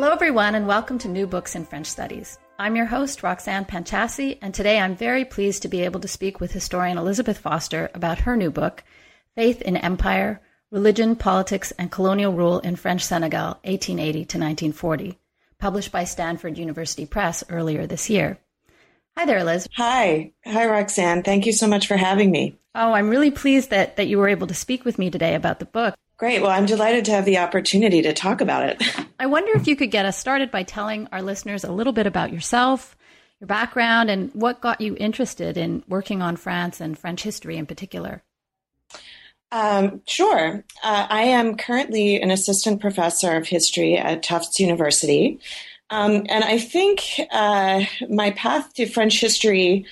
Hello, everyone, and welcome to New Books in French Studies. I'm your host, Roxanne Panchasi, and today I'm very pleased to be able to speak with historian Elizabeth Foster about her new book, Faith in Empire Religion, Politics, and Colonial Rule in French Senegal, 1880 to 1940, published by Stanford University Press earlier this year. Hi there, Liz. Hi. Hi, Roxanne. Thank you so much for having me. Oh, I'm really pleased that, that you were able to speak with me today about the book. Great. Well, I'm delighted to have the opportunity to talk about it. I wonder if you could get us started by telling our listeners a little bit about yourself, your background, and what got you interested in working on France and French history in particular. Um, sure. Uh, I am currently an assistant professor of history at Tufts University. Um, and I think uh, my path to French history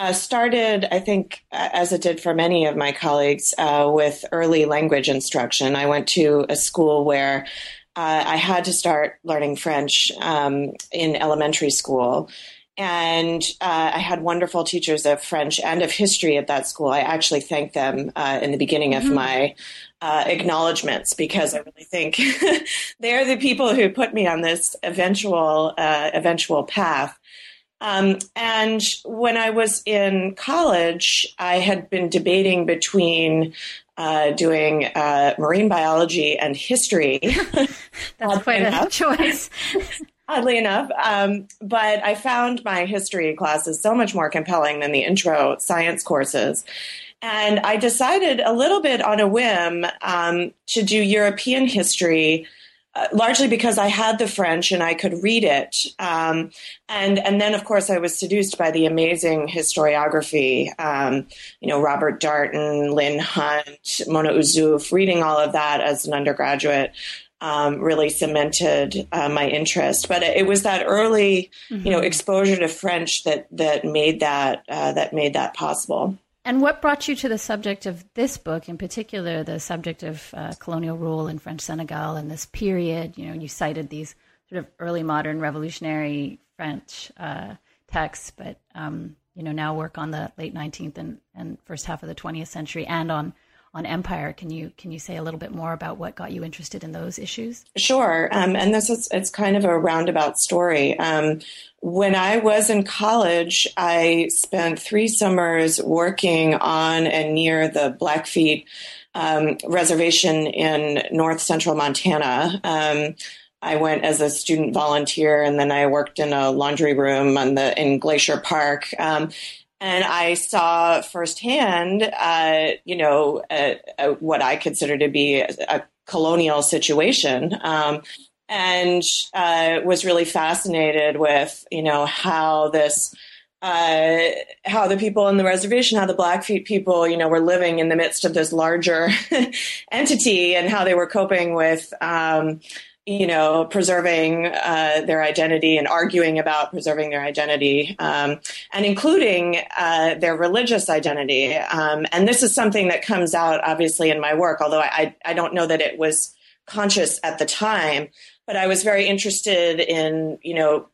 uh, started, I think, as it did for many of my colleagues, uh, with early language instruction. I went to a school where uh, I had to start learning French um, in elementary school. And uh, I had wonderful teachers of French and of history at that school. I actually thanked them uh, in the beginning of mm-hmm. my uh, acknowledgments because I really think they're the people who put me on this eventual uh, eventual path. Um, and when I was in college, I had been debating between uh, doing uh, marine biology and history. That's quite enough. a choice. Oddly enough, um, but I found my history classes so much more compelling than the intro science courses. And I decided a little bit on a whim um, to do European history. Uh, largely because I had the French and I could read it, um, and and then of course I was seduced by the amazing historiography. Um, you know Robert Darnton, Lynn Hunt, Mona Ozouf. Reading all of that as an undergraduate um, really cemented uh, my interest. But it was that early, mm-hmm. you know, mm-hmm. exposure to French that that made that uh, that made that possible. And what brought you to the subject of this book, in particular, the subject of uh, colonial rule in French Senegal and this period? You know, you cited these sort of early modern revolutionary French uh, texts, but um, you know now work on the late 19th and, and first half of the 20th century and on on empire. Can you can you say a little bit more about what got you interested in those issues? Sure, um, and this is it's kind of a roundabout story. Um, when I was in college, I spent three summers working on and near the Blackfeet um, reservation in north central Montana. Um, I went as a student volunteer, and then I worked in a laundry room the in Glacier Park. Um, and I saw firsthand, uh, you know, what I consider to be a, a colonial situation, um, and uh, was really fascinated with, you know, how this. Uh, how the people in the reservation, how the Blackfeet people, you know, were living in the midst of this larger entity, and how they were coping with, um, you know, preserving uh, their identity and arguing about preserving their identity, um, and including uh, their religious identity. Um, and this is something that comes out obviously in my work, although I, I don't know that it was conscious at the time. But I was very interested in, you know,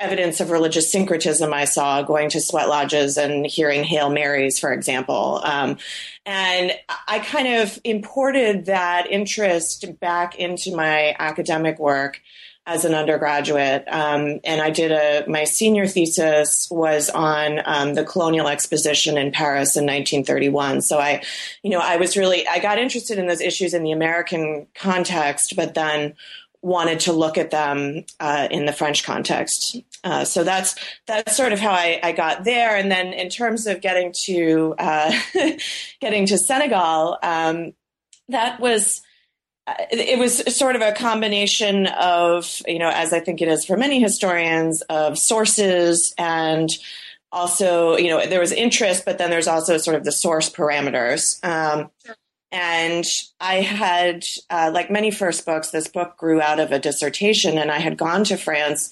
evidence of religious syncretism I saw going to sweat lodges and hearing Hail Marys, for example. Um, and I kind of imported that interest back into my academic work as an undergraduate. Um, and I did a, my senior thesis was on um, the colonial exposition in Paris in 1931. So I, you know, I was really, I got interested in those issues in the American context, but then wanted to look at them uh, in the French context. Uh, so that's that's sort of how I, I, got there. And then in terms of getting to uh, getting to Senegal, um, that was uh, it was sort of a combination of you know as I think it is for many historians of sources and also you know there was interest, but then there's also sort of the source parameters. Um, and I had, uh, like many first books, this book grew out of a dissertation, and I had gone to France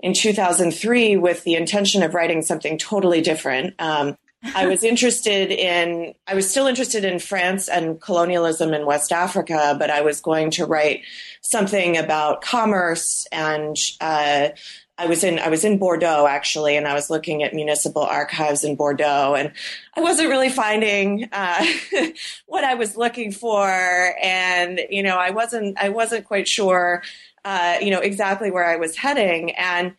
in 2003 with the intention of writing something totally different. Um, I was interested in, I was still interested in France and colonialism in West Africa, but I was going to write something about commerce and uh, I was in I was in Bordeaux actually, and I was looking at municipal archives in Bordeaux, and I wasn't really finding uh, what I was looking for, and you know I wasn't I wasn't quite sure uh, you know, exactly where I was heading. And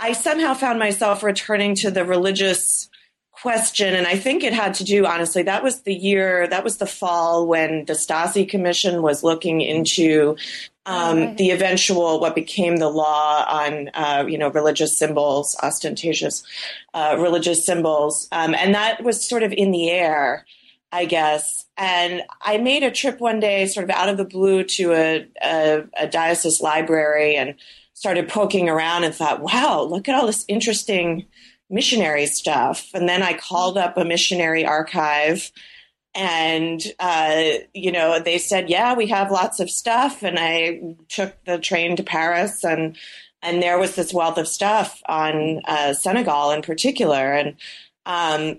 I somehow found myself returning to the religious question. And I think it had to do, honestly, that was the year, that was the fall when the Stasi Commission was looking into um, right. the eventual, what became the law on, uh, you know, religious symbols, ostentatious uh, religious symbols. Um, and that was sort of in the air, I guess. And I made a trip one day, sort of out of the blue, to a, a, a diocese library and started poking around and thought, wow, look at all this interesting missionary stuff. And then I called up a missionary archive and uh, you know they said yeah we have lots of stuff. And i took the train to paris and and there was this wealth of stuff on uh, senegal in particular. And um,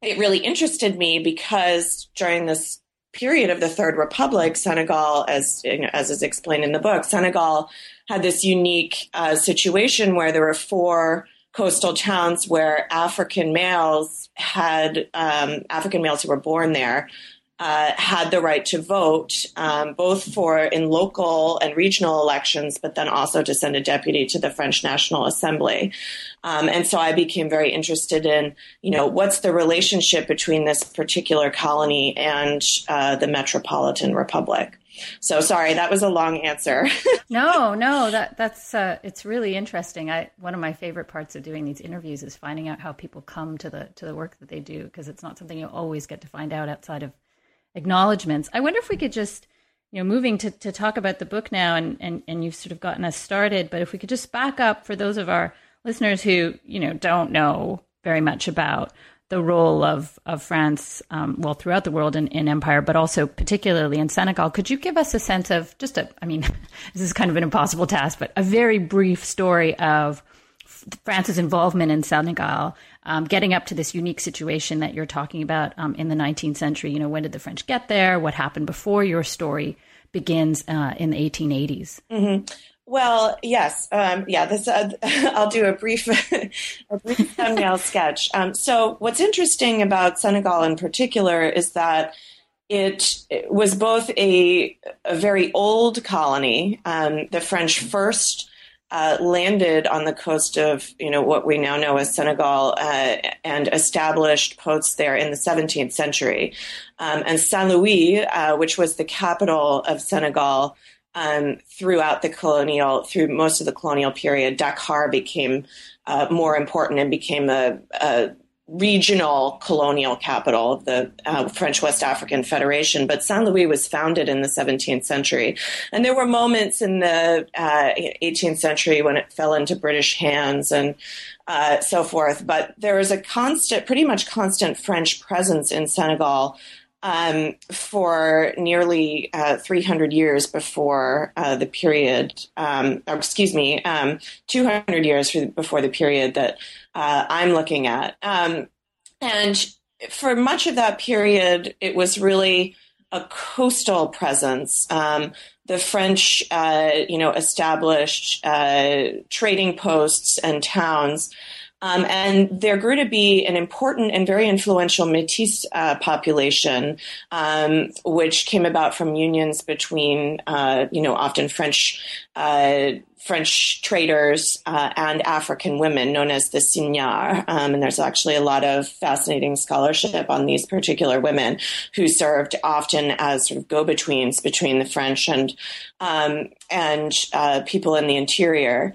it really interested me because during this period of the third republic senegal as as is explained in the book senegal had this unique uh, situation where there were four coastal towns where African males had um, African males who were born there uh, had the right to vote, um, both for in local and regional elections, but then also to send a deputy to the French National Assembly. Um, and so I became very interested in, you know, what's the relationship between this particular colony and uh, the Metropolitan Republic. So sorry, that was a long answer. no, no, that that's uh, it's really interesting. I one of my favorite parts of doing these interviews is finding out how people come to the to the work that they do because it's not something you always get to find out outside of acknowledgments. I wonder if we could just you know moving to, to talk about the book now and, and and you've sort of gotten us started, but if we could just back up for those of our listeners who you know don't know very much about the role of, of France, um, well, throughout the world in, in, empire, but also particularly in Senegal. Could you give us a sense of just a, I mean, this is kind of an impossible task, but a very brief story of France's involvement in Senegal, um, getting up to this unique situation that you're talking about um, in the 19th century. You know, when did the French get there? What happened before your story begins uh, in the 1880s? Mm-hmm. Well, yes, um, yeah. This uh, I'll do a brief, a brief thumbnail sketch. Um, so, what's interesting about Senegal in particular is that it, it was both a, a, very old colony. Um, the French first uh, landed on the coast of you know what we now know as Senegal uh, and established posts there in the 17th century. Um, and Saint Louis, uh, which was the capital of Senegal um, throughout the colonial, through most of the colonial period, Dakar became uh, more important and became a, a, regional colonial capital of the uh, French West African Federation. But Saint Louis was founded in the 17th century, and there were moments in the uh, 18th century when it fell into British hands and. Uh, so forth, but there was a constant, pretty much constant French presence in Senegal um, for nearly uh, 300 years before uh, the period, um, or excuse me, um, 200 years for, before the period that uh, I'm looking at. Um, and for much of that period, it was really a coastal presence. Um, the French, uh, you know, established uh, trading posts and towns um, and there grew to be an important and very influential Métis uh, population, um, which came about from unions between, uh, you know, often French uh, French traders uh, and African women, known as the Signares. Um, and there's actually a lot of fascinating scholarship on these particular women who served often as sort of go-betweens between the French and um, and uh, people in the interior.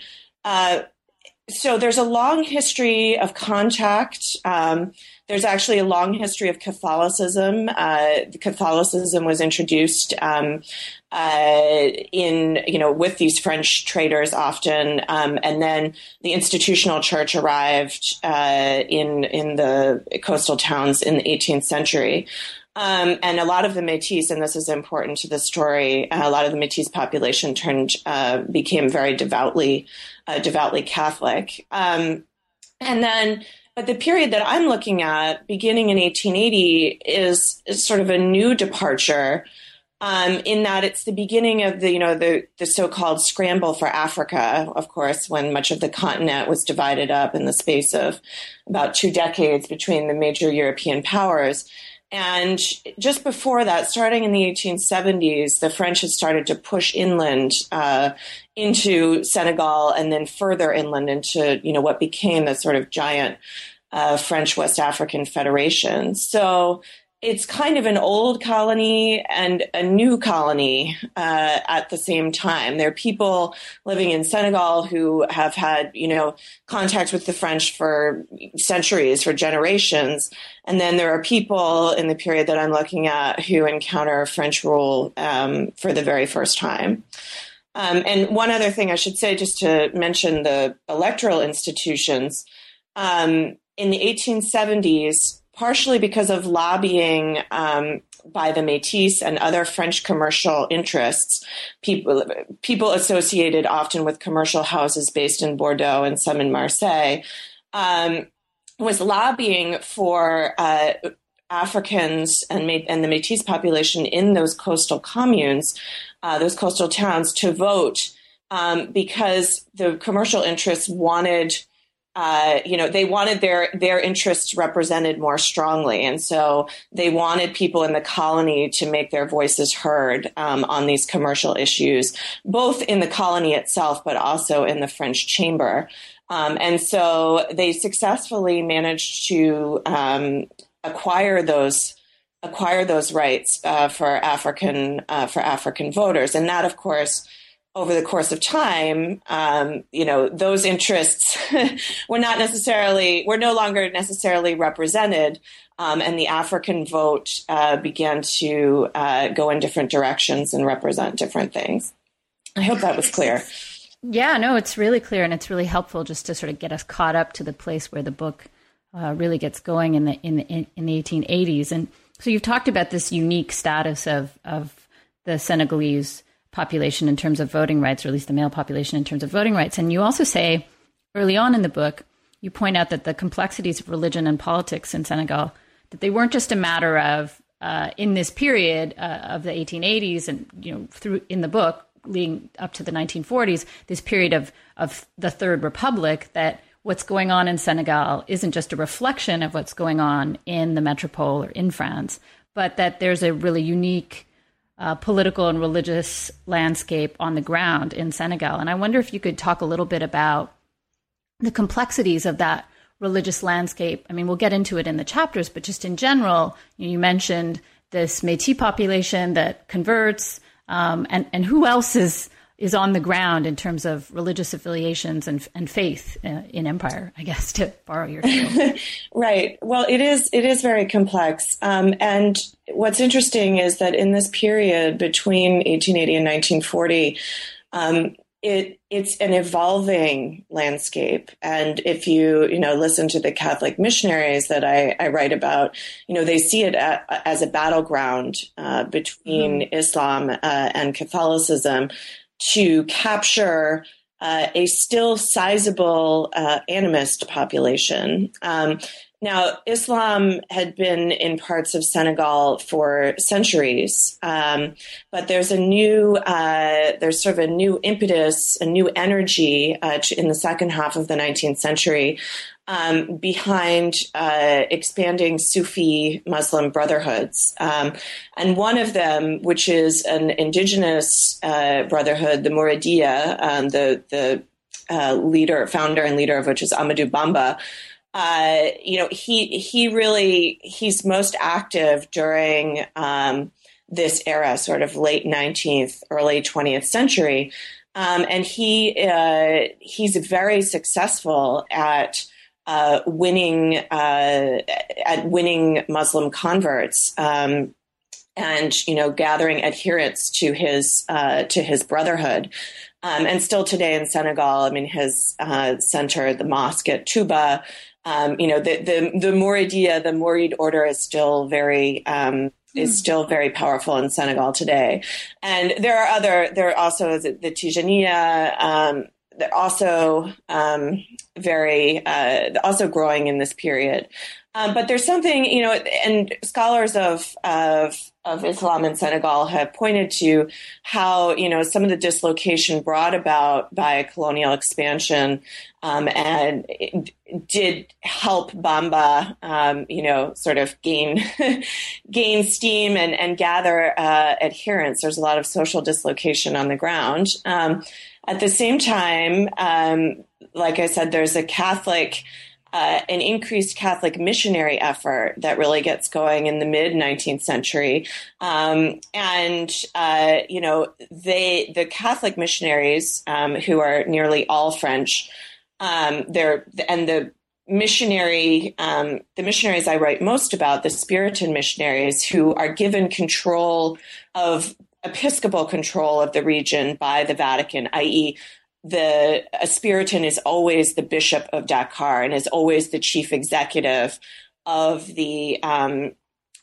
So there's a long history of contact. Um, there's actually a long history of Catholicism. Uh, Catholicism was introduced um, uh, in, you know, with these French traders often, um, and then the institutional church arrived uh, in in the coastal towns in the 18th century. Um, and a lot of the Métis, and this is important to the story, a lot of the Métis population turned uh, became very devoutly uh, devoutly Catholic. Um, and then, but the period that I'm looking at, beginning in 1880, is, is sort of a new departure. Um, in that it's the beginning of the, you know, the, the so-called scramble for Africa, of course, when much of the continent was divided up in the space of about two decades between the major European powers. And just before that, starting in the 1870s, the French had started to push inland uh, into Senegal and then further inland into you know what became the sort of giant uh, French West African Federation. So it's kind of an old colony and a new colony uh, at the same time. There are people living in Senegal who have had, you know, contact with the French for centuries, for generations, and then there are people in the period that I'm looking at who encounter French rule um, for the very first time. Um, and one other thing I should say, just to mention the electoral institutions. Um, in the 1870s, partially because of lobbying um, by the Métis and other French commercial interests, people people associated often with commercial houses based in Bordeaux and some in Marseille, um, was lobbying for. Uh, Africans and, and the Métis population in those coastal communes, uh, those coastal towns, to vote um, because the commercial interests wanted uh, you know, they wanted their their interests represented more strongly, and so they wanted people in the colony to make their voices heard um, on these commercial issues, both in the colony itself, but also in the French Chamber. Um, and so they successfully managed to um, acquire those acquire those rights uh, for African uh, for African voters, and that, of course over the course of time, um, you know, those interests were not necessarily, were no longer necessarily represented. Um, and the African vote uh, began to uh, go in different directions and represent different things. I hope that was clear. Yeah, no, it's really clear, and it's really helpful just to sort of get us caught up to the place where the book uh, really gets going in the in the in the 1880s. And so you've talked about this unique status of of the Senegalese population in terms of voting rights, or at least the male population in terms of voting rights. And you also say early on in the book, you point out that the complexities of religion and politics in Senegal, that they weren't just a matter of uh, in this period uh, of the 1880s and you know through in the book leading up to the 1940s, this period of of the Third Republic, that what's going on in Senegal isn't just a reflection of what's going on in the metropole or in France, but that there's a really unique uh, political and religious landscape on the ground in Senegal. And I wonder if you could talk a little bit about the complexities of that religious landscape. I mean, we'll get into it in the chapters, but just in general, you mentioned this Métis population that converts, um, and and who else is is on the ground in terms of religious affiliations and, and faith uh, in empire i guess to borrow your right. Well it is it is very complex. Um, and what's interesting is that in this period between 1880 and 1940 um, it it's an evolving landscape. And if you you know listen to the catholic missionaries that i, I write about you know they see it as a battleground uh, between mm. islam uh, and catholicism to capture uh, a still sizable uh, animist population. Um, now, Islam had been in parts of Senegal for centuries, um, but there's a new, uh, there's sort of a new impetus, a new energy uh, in the second half of the 19th century um, behind uh, expanding Sufi Muslim brotherhoods. Um, and one of them, which is an indigenous uh, brotherhood, the Mouridia, um, the, the uh, leader, founder, and leader of which is Amadou Bamba. Uh, you know, he he really he's most active during um, this era, sort of late 19th, early 20th century. Um, and he uh, he's very successful at uh, winning uh, at winning Muslim converts. Um, and you know, gathering adherents to his uh, to his brotherhood, um, and still today in Senegal, I mean, his uh, center, the mosque at Touba, um, you know, the the the Mouridia, the Mourid order is still very um, is hmm. still very powerful in Senegal today. And there are other, there are also the, the Tijaniya, um, they're also um, very uh, also growing in this period. Um, but there's something, you know, and scholars of, of of Islam in Senegal have pointed to how, you know, some of the dislocation brought about by colonial expansion um, and did help Bamba, um, you know, sort of gain gain steam and, and gather uh, adherents. There's a lot of social dislocation on the ground. Um, at the same time, um, like I said, there's a Catholic uh, an increased Catholic missionary effort that really gets going in the mid 19th century. Um, and, uh, you know, they, the Catholic missionaries, um, who are nearly all French, um, they're, and the missionary, um, the missionaries I write most about, the Spiritan missionaries who are given control of episcopal control of the region by the Vatican, i.e., the a Spiritan is always the Bishop of Dakar and is always the chief executive of the um,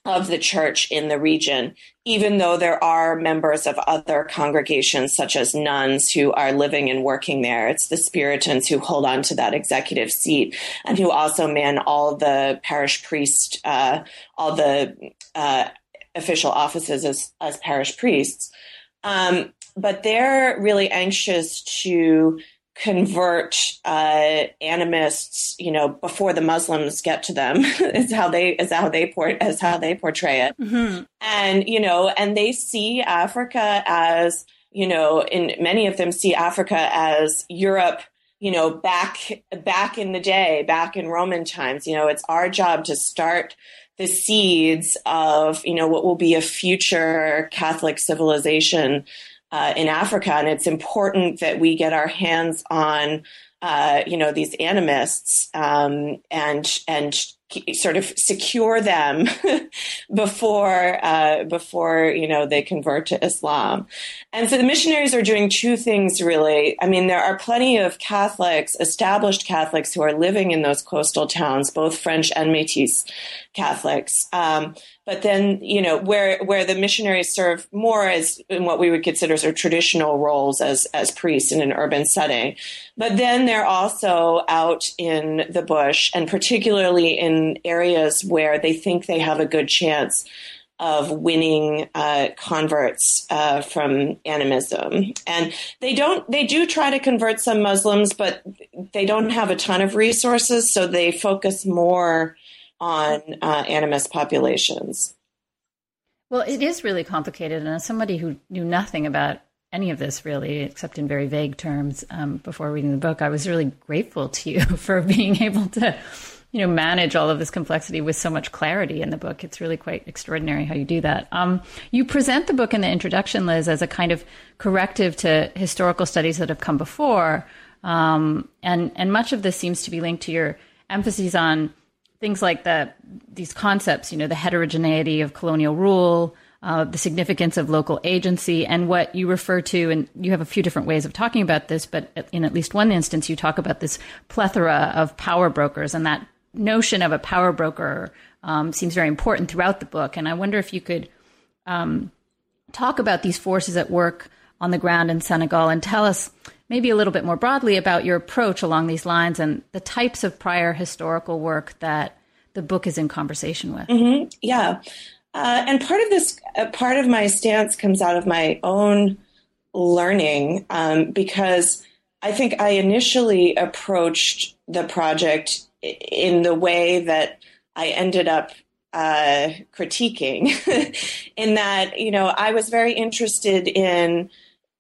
of the church in the region, even though there are members of other congregations, such as nuns, who are living and working there. It's the Spiritans who hold on to that executive seat and who also man all the parish priest, uh, all the uh, official offices as, as parish priests. Um, but they're really anxious to convert uh, animists, you know, before the Muslims get to them. is how they is how they port as how they portray it, mm-hmm. and you know, and they see Africa as you know, in many of them see Africa as Europe. You know, back back in the day, back in Roman times, you know, it's our job to start the seeds of you know what will be a future Catholic civilization uh, in Africa, and it's important that we get our hands on, uh, you know, these animists um, and and sort of secure them before uh, before you know they convert to Islam. And so the missionaries are doing two things really. I mean, there are plenty of Catholics, established Catholics, who are living in those coastal towns, both French and Métis Catholics. Um, but then, you know, where where the missionaries serve more as in what we would consider sort of traditional roles as as priests in an urban setting. But then they're also out in the bush, and particularly in areas where they think they have a good chance of winning uh, converts uh, from animism, and they don't. They do try to convert some Muslims, but they don't have a ton of resources, so they focus more on uh, animist populations. Well, it is really complicated, and as somebody who knew nothing about any of this really, except in very vague terms, um, before reading the book, I was really grateful to you for being able to, you know, manage all of this complexity with so much clarity in the book. It's really quite extraordinary how you do that. Um, you present the book in the introduction, Liz, as a kind of corrective to historical studies that have come before, um, and and much of this seems to be linked to your emphases on things like the these concepts, you know, the heterogeneity of colonial rule, uh, the significance of local agency, and what you refer to, and you have a few different ways of talking about this, but in at least one instance, you talk about this plethora of power brokers, and that notion of a power broker um, seems very important throughout the book. And I wonder if you could um, talk about these forces at work on the ground in Senegal and tell us maybe a little bit more broadly about your approach along these lines and the types of prior historical work that the book is in conversation with. Mm-hmm. Yeah. Uh, and part of this, uh, part of my stance comes out of my own learning um, because I think I initially approached the project in the way that I ended up uh, critiquing, in that, you know, I was very interested in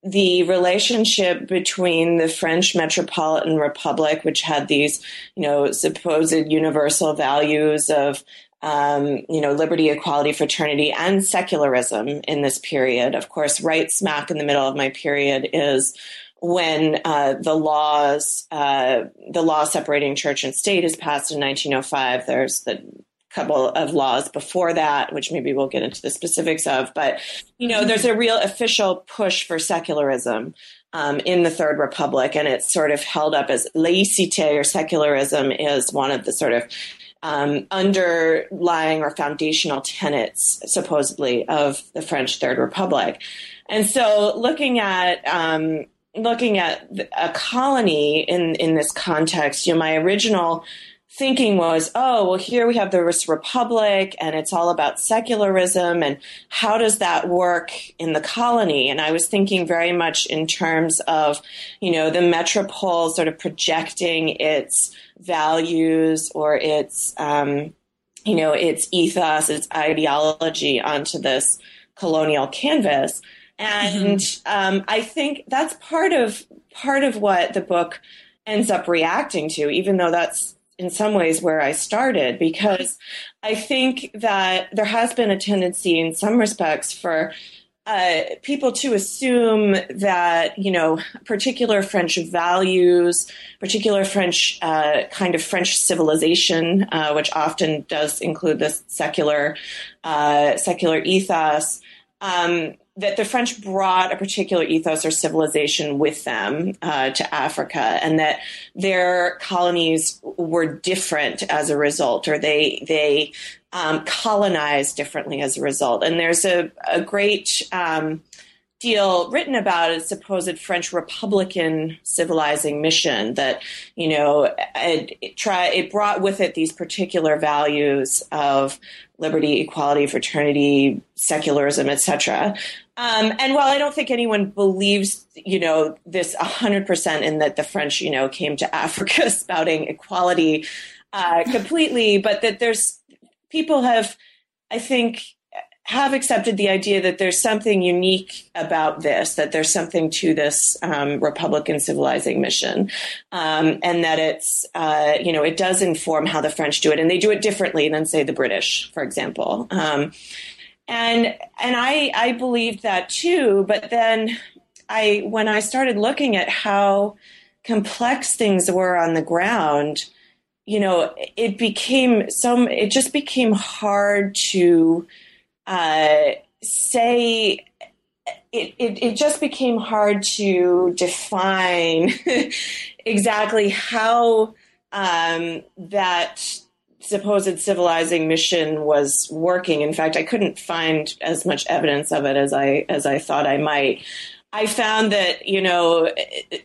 the relationship between the French Metropolitan Republic, which had these, you know, supposed universal values of, um, you know, liberty, equality, fraternity, and secularism in this period. Of course, right smack in the middle of my period is when uh, the laws, uh, the law separating church and state is passed in 1905. There's the couple of laws before that, which maybe we'll get into the specifics of. But, you know, there's a real official push for secularism um, in the Third Republic, and it's sort of held up as laicite or secularism is one of the sort of um, underlying or foundational tenets, supposedly, of the French Third Republic. And so, looking at um, looking at a colony in in this context, you know, my original thinking was, oh, well, here we have the Republic and it's all about secularism and how does that work in the colony? And I was thinking very much in terms of, you know, the metropole sort of projecting its values or its, um, you know, its ethos, its ideology onto this colonial canvas. And mm-hmm. um, I think that's part of part of what the book ends up reacting to, even though that's in some ways where I started, because I think that there has been a tendency in some respects for uh, people to assume that you know particular French values, particular French uh, kind of French civilization, uh, which often does include this secular uh, secular ethos, um, that the French brought a particular ethos or civilization with them uh, to Africa, and that their colonies were different as a result, or they they um, colonized differently as a result. And there's a, a great um, deal written about a supposed French Republican civilizing mission that you know it, it, try it brought with it these particular values of liberty, equality, fraternity, secularism, etc. Um, and while I don't think anyone believes, you know, this 100% in that the French, you know, came to Africa spouting equality uh, completely, but that there's people have, I think, have accepted the idea that there's something unique about this, that there's something to this um, Republican civilizing mission, um, and that it's, uh, you know, it does inform how the French do it, and they do it differently than, say, the British, for example. Um, and and I I believed that too, but then I when I started looking at how complex things were on the ground, you know, it became some it just became hard to uh, say it, it, it, just became hard to define exactly how um, that supposed civilizing mission was working. In fact, I couldn't find as much evidence of it as I as I thought I might. I found that you know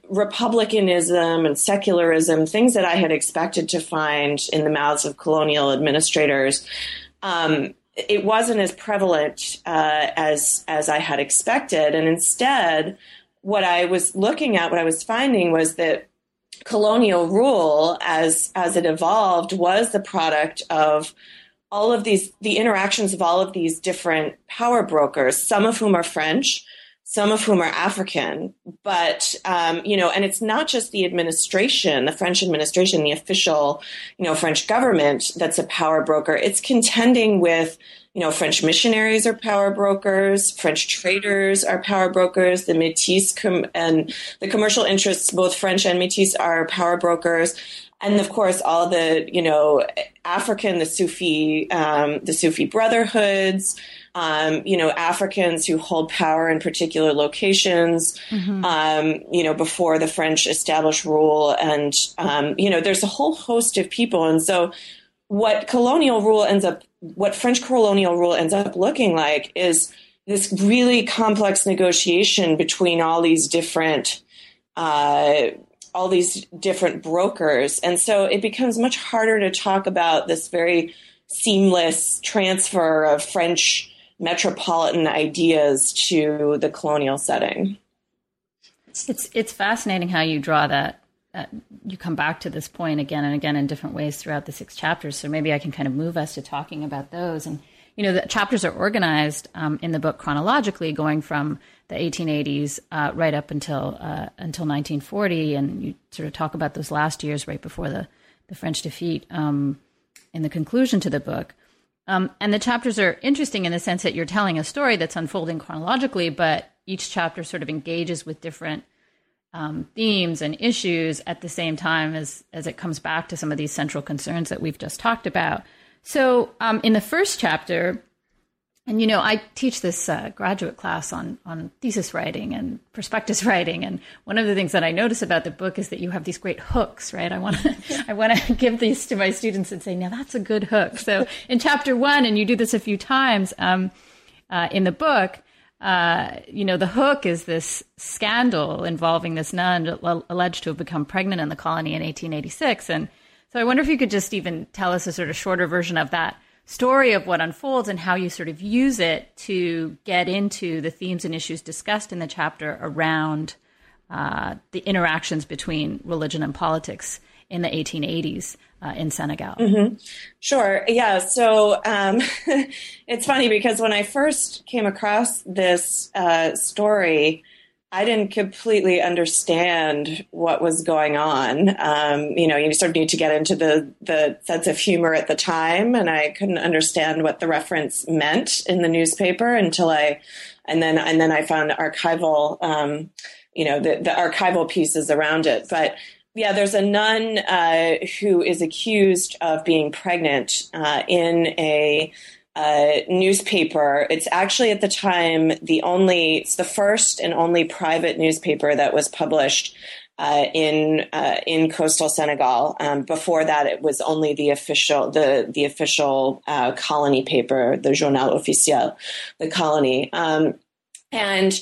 republicanism and secularism, things that I had expected to find in the mouths of colonial administrators, um, it wasn't as prevalent uh, as as I had expected, and instead, what I was looking at, what I was finding was that colonial rule as as it evolved was the product of all of these the interactions of all of these different power brokers some of whom are french some of whom are african. But um, you know and it's not just the administration the french administration the official you know french government that's a power broker. It's contending with you know, French missionaries are power brokers, French traders are power brokers, the Métis com- and the commercial interests, both French and Métis, are power brokers. And of course, all the, you know, African, the Sufi, um, the Sufi brotherhoods, um, you know, Africans who hold power in particular locations, mm-hmm. um, you know, before the French established rule. And, um, you know, there's a whole host of people. And so what colonial rule ends up what French colonial rule ends up looking like is this really complex negotiation between all these different uh, all these different brokers, and so it becomes much harder to talk about this very seamless transfer of French metropolitan ideas to the colonial setting. It's it's fascinating how you draw that uh, you come back to this point again and again in different ways throughout the six chapters. So maybe I can kind of move us to talking about those. And you know, the chapters are organized um, in the book chronologically, going from the 1880s uh, right up until uh, until 1940, and you sort of talk about those last years right before the the French defeat um, in the conclusion to the book. Um, and the chapters are interesting in the sense that you're telling a story that's unfolding chronologically, but each chapter sort of engages with different um, themes and issues at the same time as as it comes back to some of these central concerns that we've just talked about. So, um, in the first chapter, and you know, I teach this uh, graduate class on on thesis writing and prospectus writing, and one of the things that I notice about the book is that you have these great hooks, right? I want to I want to give these to my students and say, now that's a good hook. So, in chapter one, and you do this a few times um, uh, in the book uh, you know, the hook is this scandal involving this nun alleged to have become pregnant in the colony in 1886. And so I wonder if you could just even tell us a sort of shorter version of that story of what unfolds and how you sort of use it to get into the themes and issues discussed in the chapter around uh, the interactions between religion and politics in the 1880s uh, in Senegal. Mm-hmm. Sure. Yeah. So um, it's funny because when I first came across this uh, story, I didn't completely understand what was going on. Um, you know, you sort of need to get into the the sense of humor at the time, and I couldn't understand what the reference meant in the newspaper until I, and then and then I found archival, um, you know, the, the archival pieces around it, but yeah, there's a nun uh, who is accused of being pregnant uh, in a uh, newspaper. It's actually at the time the only, it's the first and only private newspaper that was published uh, in uh, in coastal Senegal. Um, before that, it was only the official the the official uh, colony paper, the Journal Officiel, the colony, um, and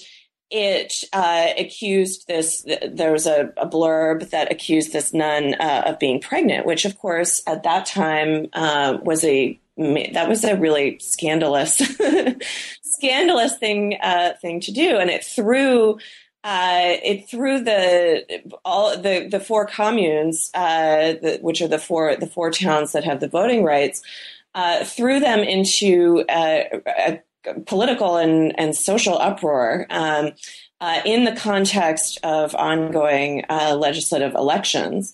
it uh, accused this. There was a, a, blurb that accused this nun uh, of being pregnant, which, of course, at that time uh, was a that was a really scandalous, scandalous thing uh, thing to do, and it threw. Uh, it threw the all the the four communes, uh, the, which are the four the four towns that have the voting rights, threw them into a, political and, and social uproar um, uh, in the context of ongoing uh, legislative elections.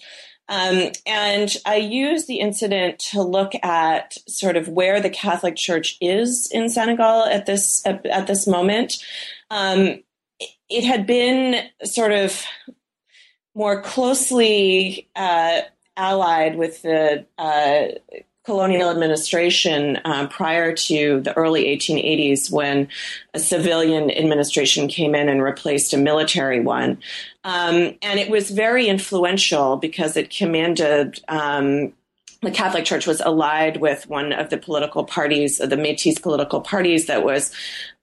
Um, and I use the incident to look at sort of where the Catholic Church is in Senegal at this at, at this moment. Um, it had been sort of more closely uh, allied with the uh, colonial administration um, prior to the early 1880s when a civilian administration came in and replaced a military one. Um, and it was very influential because it commanded. Um, the Catholic Church was allied with one of the political parties, the Métis political parties, that was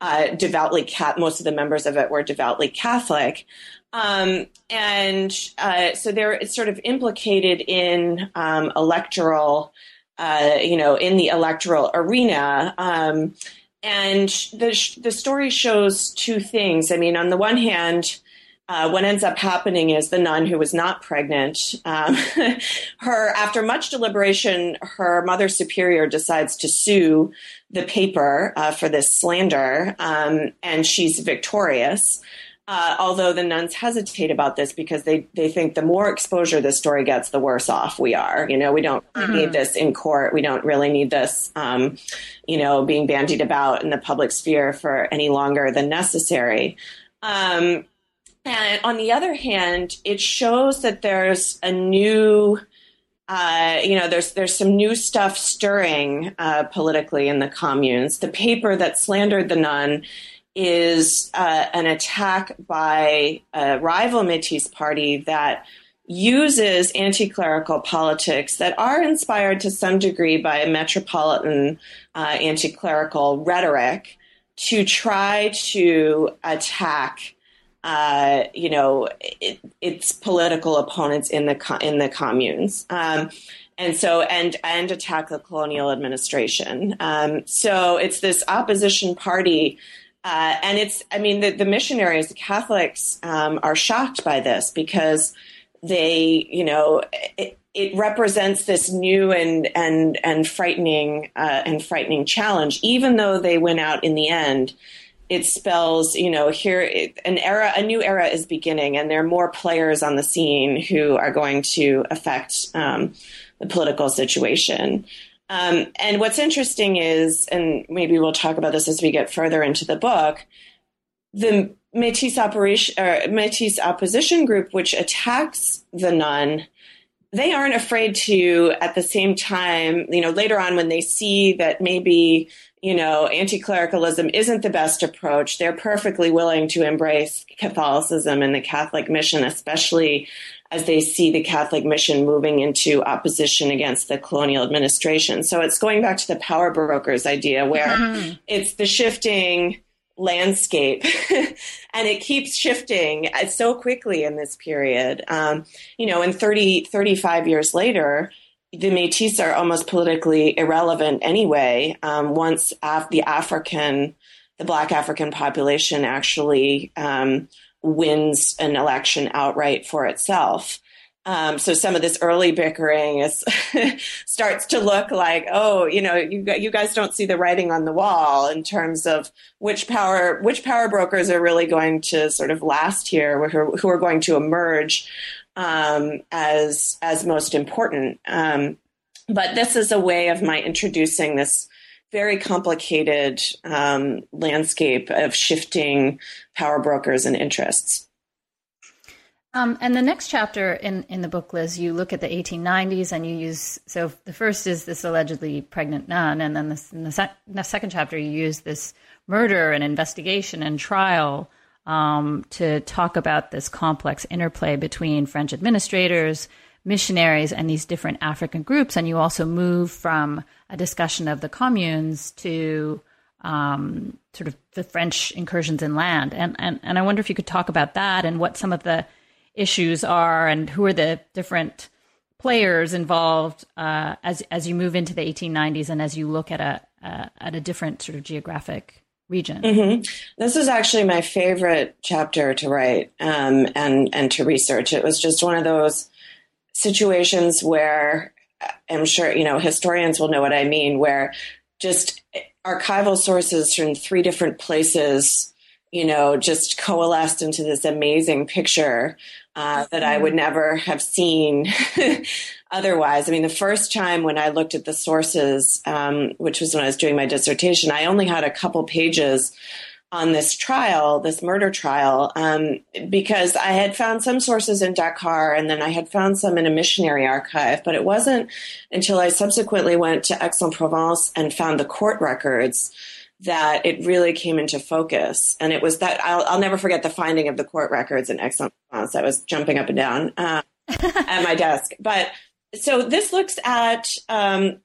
uh, devoutly cat. Most of the members of it were devoutly Catholic, um, and uh, so they're sort of implicated in um, electoral uh, you know, in the electoral arena. Um, and the the story shows two things. I mean, on the one hand, uh, what ends up happening is the nun who was not pregnant, um, her after much deliberation, her mother superior decides to sue the paper uh, for this slander, um, and she's victorious. Uh, although the nuns hesitate about this because they, they think the more exposure this story gets, the worse off we are. You know, we don't mm-hmm. need this in court. We don't really need this, um, you know, being bandied about in the public sphere for any longer than necessary. Um, and on the other hand, it shows that there's a new, uh, you know, there's there's some new stuff stirring uh, politically in the communes. The paper that slandered the nun is uh, an attack by a rival Métis party that uses anti clerical politics that are inspired to some degree by a metropolitan uh, anti clerical rhetoric to try to attack. Uh, you know, it, its political opponents in the in the communes, um, and so and and attack the colonial administration. Um, so it's this opposition party uh, and it's, I mean, the, the missionaries, the Catholics, um, are shocked by this because they, you know, it, it represents this new and and and frightening uh, and frightening challenge. Even though they win out in the end, it spells, you know, here an era, a new era is beginning, and there are more players on the scene who are going to affect um, the political situation. Um, and what's interesting is, and maybe we'll talk about this as we get further into the book, the Métis operation or Métis opposition group, which attacks the nun, they aren't afraid to, at the same time, you know, later on when they see that maybe you know, anti-clericalism isn't the best approach. They're perfectly willing to embrace Catholicism and the Catholic mission, especially as they see the Catholic mission moving into opposition against the colonial administration. So it's going back to the power brokers idea where mm-hmm. it's the shifting landscape and it keeps shifting so quickly in this period. Um, you know, in 30, 35 years later, the Métis are almost politically irrelevant anyway. Um, once af- the African, the Black African population actually um, wins an election outright for itself. Um, so some of this early bickering is starts to look like, oh, you know, you you guys don't see the writing on the wall in terms of which power which power brokers are really going to sort of last here, who, who are going to emerge um, as as most important. Um, but this is a way of my introducing this very complicated um, landscape of shifting power brokers and interests. Um, and the next chapter in, in the book, Liz, you look at the 1890s and you use so the first is this allegedly pregnant nun, and then this, in the, sec- the second chapter you use this murder and investigation and trial um, to talk about this complex interplay between French administrators, missionaries, and these different African groups. And you also move from a discussion of the communes to um, sort of the French incursions in land. And, and, and I wonder if you could talk about that and what some of the issues are and who are the different players involved uh, as as you move into the 1890s and as you look at a uh, at a different sort of geographic region. Mm-hmm. This is actually my favorite chapter to write um, and and to research. It was just one of those situations where I'm sure you know historians will know what I mean, where just archival sources from three different places you know, just coalesced into this amazing picture uh, that I would never have seen otherwise. I mean, the first time when I looked at the sources, um, which was when I was doing my dissertation, I only had a couple pages on this trial, this murder trial, um, because I had found some sources in Dakar and then I had found some in a missionary archive. But it wasn't until I subsequently went to Aix-en-Provence and found the court records that it really came into focus. And it was that I'll, I'll never forget the finding of the court records in Aix-en-Provence. I was jumping up and down uh, at my desk. But so this looks at um,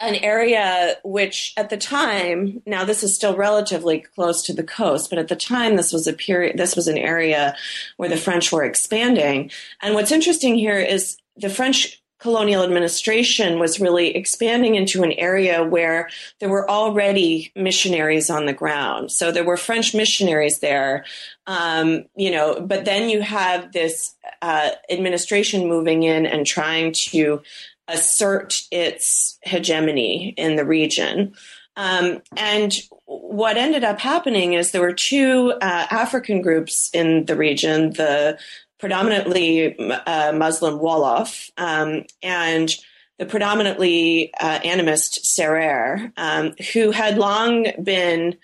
an area which at the time, now this is still relatively close to the coast, but at the time this was a period, this was an area where the French were expanding. And what's interesting here is the French colonial administration was really expanding into an area where there were already missionaries on the ground. So there were French missionaries there, um, you know, but then you have this uh, administration moving in and trying to assert its hegemony in the region. Um, and what ended up happening is there were two uh, African groups in the region, the predominantly uh, Muslim Wolof um, and the predominantly uh, animist Serer, um, who had long been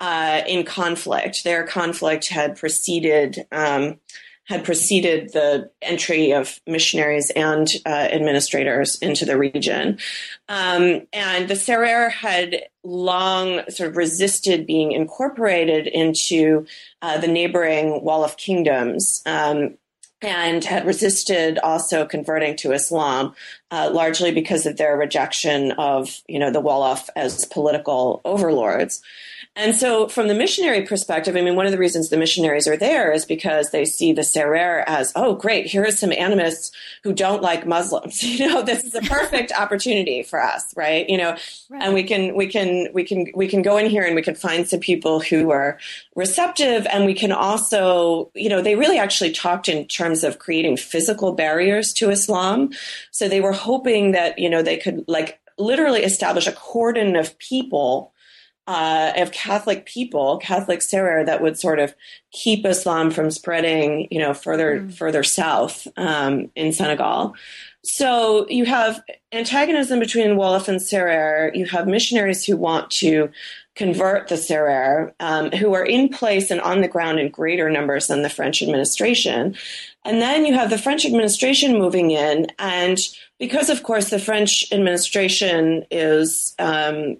uh, in conflict. Their conflict had preceded um, had preceded the entry of missionaries and uh, administrators into the region. Um, and the Serer had long sort of resisted being incorporated into uh, the neighboring Wolof kingdoms. Um, and had resisted also converting to Islam, uh, largely because of their rejection of, you know, the Wolof as political overlords. And so, from the missionary perspective, I mean, one of the reasons the missionaries are there is because they see the Serer as, oh, great, here are some animists who don't like Muslims. You know, this is a perfect opportunity for us, right? You know, right. and we can we can we can we can go in here and we can find some people who are receptive, and we can also, you know, they really actually talked in terms of creating physical barriers to Islam. So they were hoping that you know they could like literally establish a cordon of people uh, of Catholic people, Catholic Serer, that would sort of keep Islam from spreading, you know, further mm. further south um, in Senegal. So you have antagonism between Wolof and Serer. You have missionaries who want to convert the Serer, um, who are in place and on the ground in greater numbers than the French administration. And then you have the French administration moving in, and because, of course, the French administration is um,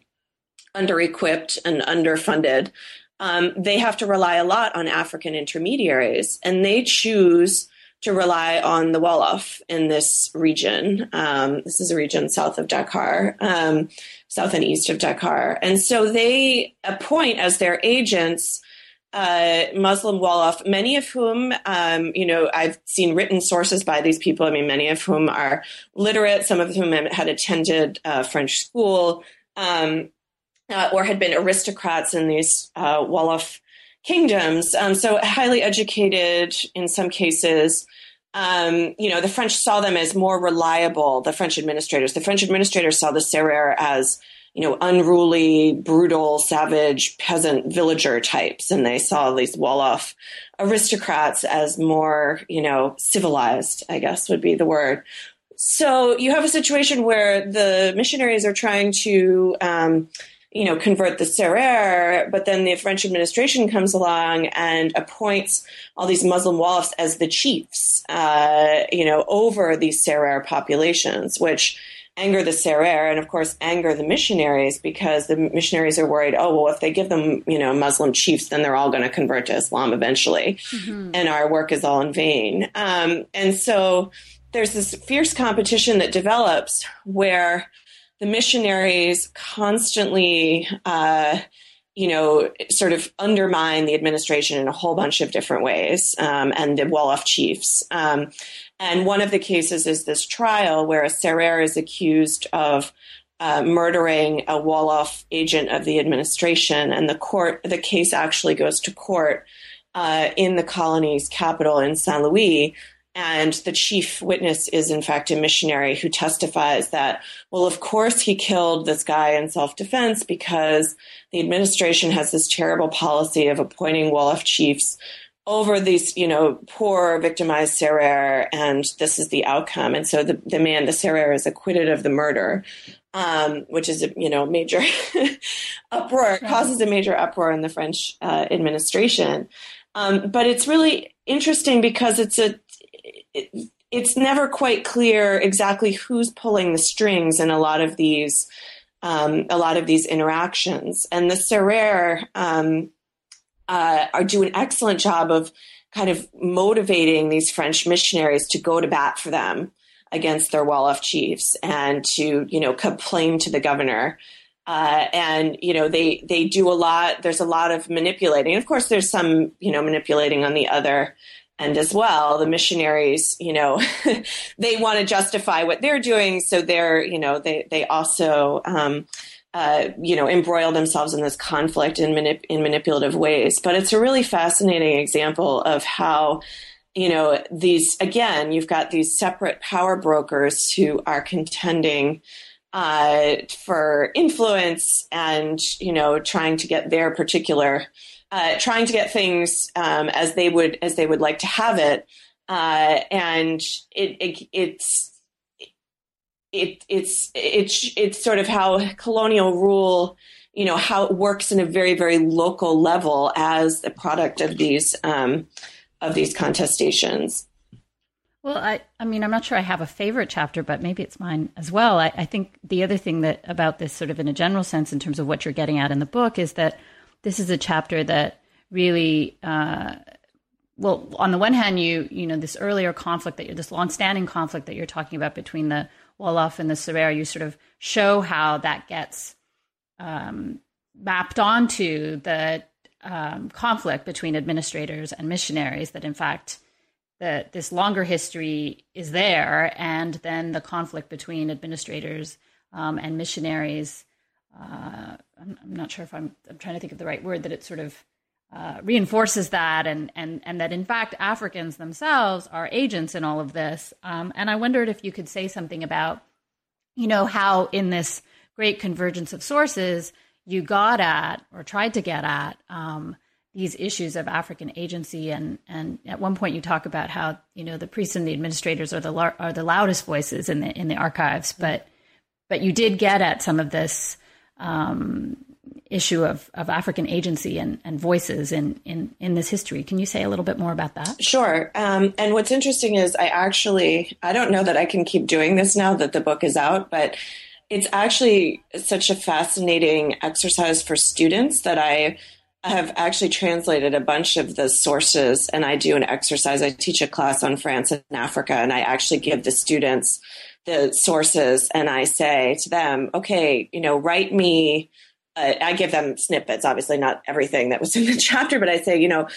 under equipped and underfunded, um, they have to rely a lot on African intermediaries, and they choose to rely on the Wolof in this region. Um, this is a region south of Dakar. Um, south and east of Dakar. And so they appoint as their agents uh, Muslim Wolof, many of whom, um, you know, I've seen written sources by these people. I mean, many of whom are literate, some of whom had attended uh, French school um, uh, or had been aristocrats in these uh, Wolof kingdoms. Um, so highly educated in some cases. Um, you know, the French saw them as more reliable, the French administrators. The French administrators saw the Serer as you know, unruly, brutal, savage peasant villager types. And they saw these Wolof aristocrats as more, you know, civilized, I guess would be the word. So you have a situation where the missionaries are trying to, um, you know, convert the Serer, but then the French administration comes along and appoints all these Muslim Wolofs as the chiefs, uh, you know, over these Serer populations, which anger the Serer and of course anger the missionaries because the missionaries are worried, oh, well, if they give them, you know, Muslim chiefs, then they're all going to convert to Islam eventually. Mm-hmm. And our work is all in vain. Um, and so there's this fierce competition that develops where the missionaries constantly, uh, you know, sort of undermine the administration in a whole bunch of different ways, um, and the Wolof chiefs. Um, and one of the cases is this trial where a Serer is accused of uh, murdering a Wolof agent of the administration, and the court, the case actually goes to court uh, in the colony's capital in Saint Louis. And the chief witness is, in fact, a missionary who testifies that, well, of course, he killed this guy in self defense because the administration has this terrible policy of appointing Wolof chiefs over these, you know, poor victimized Serer, and this is the outcome. And so the, the man, the Serer, is acquitted of the murder, um, which is a, you know, major uproar, causes a major uproar in the French uh, administration. Um, but it's really interesting because it's a, it, it's never quite clear exactly who's pulling the strings in a lot of these, um, a lot of these interactions. And the Serer, um, uh, are do an excellent job of kind of motivating these French missionaries to go to bat for them against their Wolof chiefs and to you know complain to the governor. Uh, and you know they they do a lot. There's a lot of manipulating. Of course, there's some you know manipulating on the other end as well. The missionaries, you know, they want to justify what they're doing, so they're you know they they also um, uh, you know, embroil themselves in this conflict in, manip- in manipulative ways. But it's a really fascinating example of how, you know, these, again, you've got these separate power brokers who are contending uh, for influence and, you know, trying to get their particular, uh, trying to get things um, as they would, as they would like to have it. Uh, and it, it, it's, it, it's it's it's sort of how colonial rule you know how it works in a very very local level as a product of these um, of these contestations well I, I mean i'm not sure i have a favorite chapter but maybe it's mine as well I, I think the other thing that about this sort of in a general sense in terms of what you're getting at in the book is that this is a chapter that really uh, well on the one hand you you know this earlier conflict that you're this long-standing conflict that you're talking about between the Wolof and the Serer, you sort of show how that gets um, mapped onto the um, conflict between administrators and missionaries. That in fact, that this longer history is there, and then the conflict between administrators um, and missionaries. Uh, I'm, I'm, not sure if I'm, I'm trying to think of the right word. That it sort of uh, reinforces that, and and and that in fact Africans themselves are agents in all of this. Um, and I wondered if you could say something about, you know, how in this great convergence of sources you got at or tried to get at um, these issues of African agency, and and at one point you talk about how you know the priests and the administrators are the are the loudest voices in the in the archives, but but you did get at some of this. Um, issue of, of African agency and, and voices in, in, in this history. Can you say a little bit more about that? Sure. Um, and what's interesting is I actually, I don't know that I can keep doing this now that the book is out, but it's actually such a fascinating exercise for students that I have actually translated a bunch of the sources and I do an exercise. I teach a class on France and Africa and I actually give the students the sources and I say to them, okay, you know, write me. Uh, I give them snippets, obviously not everything that was in the chapter, but I say, you know,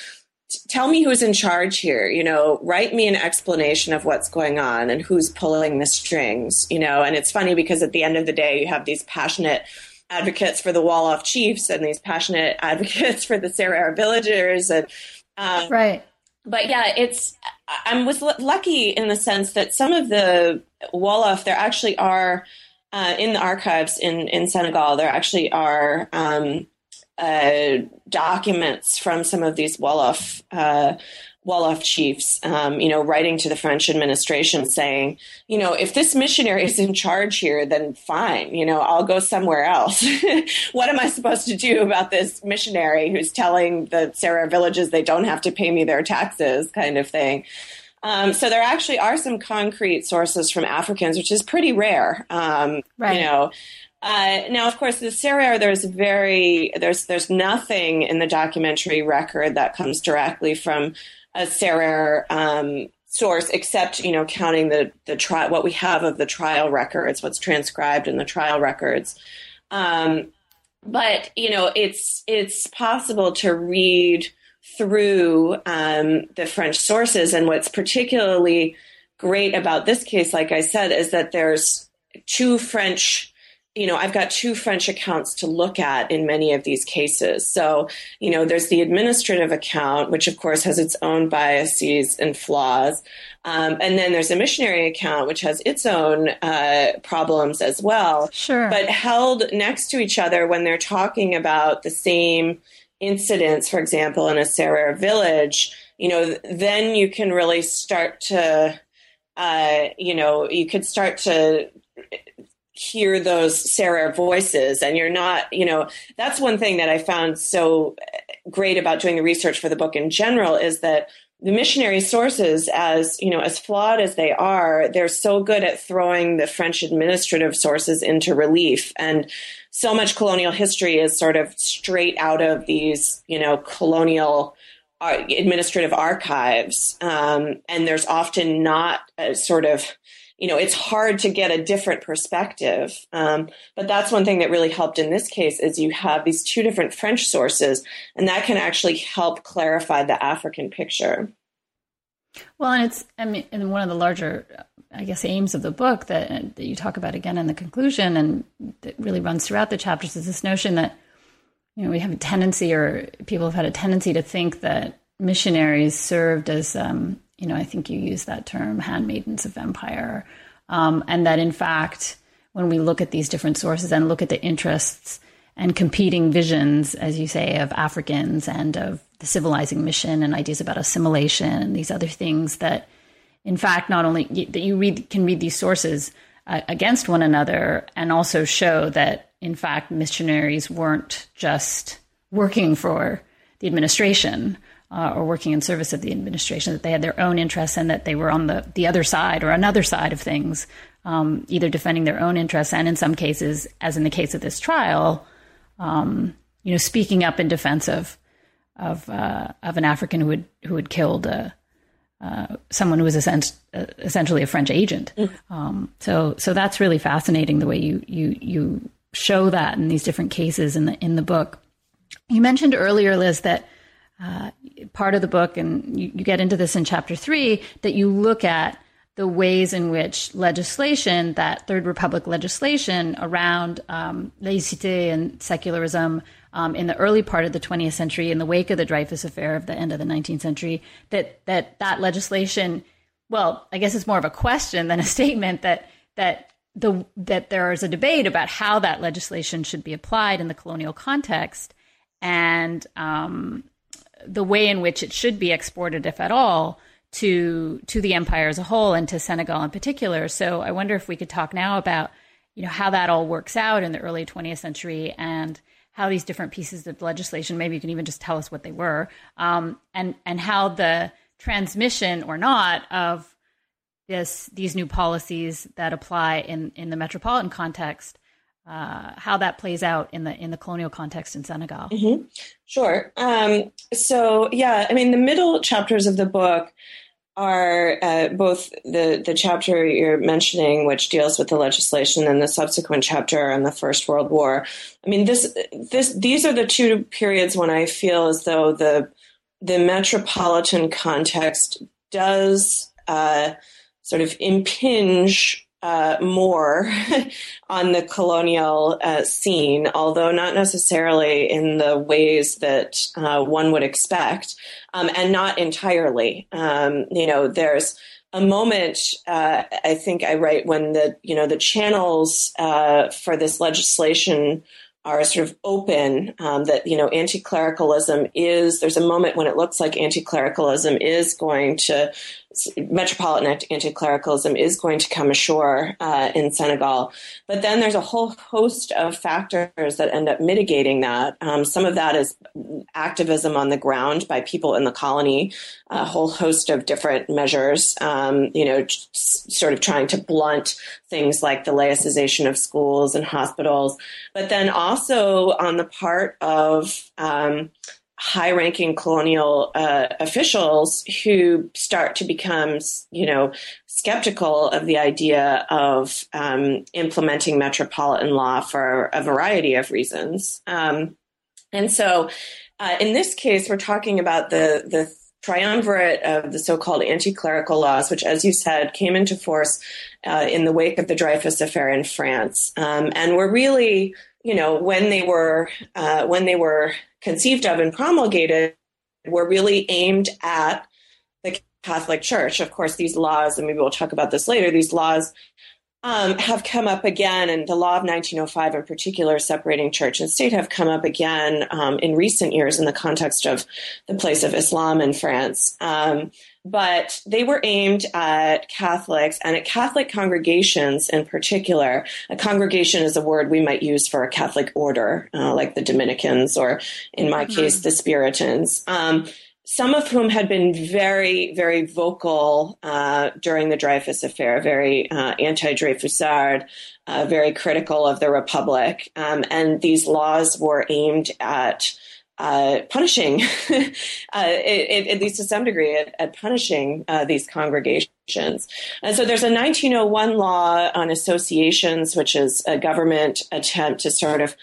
tell me who's in charge here. You know, write me an explanation of what's going on and who's pulling the strings. You know, and it's funny because at the end of the day, you have these passionate advocates for the Wolof chiefs and these passionate advocates for the Serer villagers and um, right but yeah, it's I was lucky in the sense that some of the Wolof there actually are uh, in the archives in in Senegal. There actually are um, uh, documents from some of these Wolof uh, Wolof chiefs, um, you know, writing to the French administration saying, you know, if this missionary is in charge here, then fine, you know, I'll go somewhere else. what am I supposed to do about this missionary who's telling the Serer villages they don't have to pay me their taxes, kind of thing? Um, so there actually are some concrete sources from Africans, which is pretty rare. Um, right. You know, uh, now, of course, the Serer, there's very there's there's nothing in the documentary record that comes directly from a Serer um, source, except you know counting the the trial what we have of the trial records, what's transcribed in the trial records. Um, but you know, it's it's possible to read through um, the French sources, and what's particularly great about this case, like I said, is that there's two French you know, I've got two French accounts to look at in many of these cases. So, you know, there's the administrative account, which of course has its own biases and flaws. Um, and then there's a missionary account, which has its own uh, problems as well. Sure. But held next to each other when they're talking about the same incidents, for example, in a Serer village, you know, then you can really start to, uh, you know, you could start to hear those Serer voices and you're not, you know, that's one thing that I found so great about doing the research for the book in general is that the missionary sources as you know as flawed as they are they're so good at throwing the french administrative sources into relief. And so much colonial history is sort of straight out of these you know colonial uh, administrative archives. Um, and there's often not a sort of you know, it's hard to get a different perspective. Um, but that's one thing that really helped in this case is you have these two different French sources, and that can actually help clarify the African picture. Well, and it's I mean, and one of the larger, I guess, aims of the book that that you talk about again in the conclusion, and that really runs throughout the chapters, is this notion that you know we have a tendency, or people have had a tendency to think that missionaries served as um, you know, I think you use that term, handmaidens of empire, um, and that in fact, when we look at these different sources and look at the interests and competing visions, as you say, of Africans and of the civilizing mission and ideas about assimilation and these other things that, in fact, not only that you read can read these sources uh, against one another and also show that, in fact, missionaries weren't just working for the administration uh, or working in service of the administration, that they had their own interests and that they were on the, the other side or another side of things, um, either defending their own interests and in some cases, as in the case of this trial, um, you know, speaking up in defense of of uh, of an African who had who had killed uh, uh someone who was essentially a French agent. Mm. Um, so so that's really fascinating the way you you you show that in these different cases in the in the book. You mentioned earlier, Liz, that uh, part of the book, and you, you get into this in chapter three, that you look at the ways in which legislation, that Third Republic legislation around um, laïcité and secularism um, in the early part of the 20th century, in the wake of the Dreyfus Affair of the end of the 19th century, that that that legislation, well, I guess it's more of a question than a statement that that the that there is a debate about how that legislation should be applied in the colonial context, and um, the way in which it should be exported, if at all, to to the empire as a whole and to Senegal in particular. So I wonder if we could talk now about you know how that all works out in the early 20th century and how these different pieces of legislation maybe you can even just tell us what they were um, and and how the transmission or not of this these new policies that apply in in the metropolitan context uh, how that plays out in the in the colonial context in Senegal. Mm-hmm. Sure. Um, so yeah, I mean the middle chapters of the book are uh, both the the chapter you're mentioning, which deals with the legislation, and the subsequent chapter on the First World War. I mean this this these are the two periods when I feel as though the the metropolitan context does uh, sort of impinge uh, more on the colonial uh, scene, although not necessarily in the ways that uh, one would expect, um, and not entirely. Um, you know, there's a moment uh, I think I write when the you know the channels uh, for this legislation are sort of open um, that you know anti-clericalism is there's a moment when it looks like anti-clericalism is going to metropolitan anti-clericalism is going to come ashore uh, in Senegal. But then there's a whole host of factors that end up mitigating that. Um, some of that is activism on the ground by people in the colony, a whole host of different measures, um, you know, sort of trying to blunt things like the laicization of schools and hospitals. But then also on the part of um, high ranking colonial uh, officials who start to become, you know, skeptical of the idea of um, implementing metropolitan law for a variety of reasons. Um, and so uh, in this case, we're talking about the, the triumvirate of the so-called anti-clerical laws, which, as you said, came into force uh, in the wake of the Dreyfus affair in France, um, and were really, you know, when they were uh, when they were conceived of and promulgated were really aimed at the Catholic Church. Of course, these laws, and maybe we'll talk about this later, these laws um, have come up again, and the law of 1905 in particular, separating church and state, have come up again um, in recent years in the context of the place of Islam in France. Um, but they were aimed at Catholics and at Catholic congregations in particular. A congregation is a word we might use for a Catholic order, uh, like the Dominicans, or in my mm-hmm. case, the Spiritans. Um, some of whom had been very, very vocal uh, during the Dreyfus affair, very uh, anti Dreyfusard, uh, very critical of the Republic. Um, and these laws were aimed at uh, punishing, uh, it, it, at least to some degree, at, at punishing uh, these congregations. And so there's a 1901 law on associations, which is a government attempt to sort of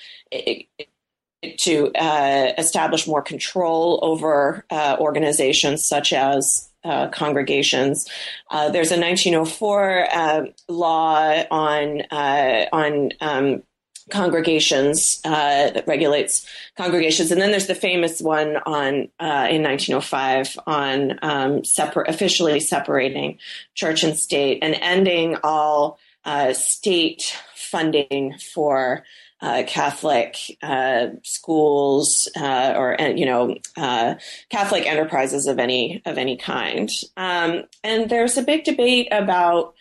to uh, establish more control over uh, organizations such as uh, congregations. Uh, there's a 1904 uh, law on on um, congregations that regulates congregations, and then there's the famous one on in 1905 on um, officially separating church and state and ending all state funding for uh, Catholic uh, schools uh, or you know uh, Catholic enterprises of any of any kind. Um, and there's a big debate about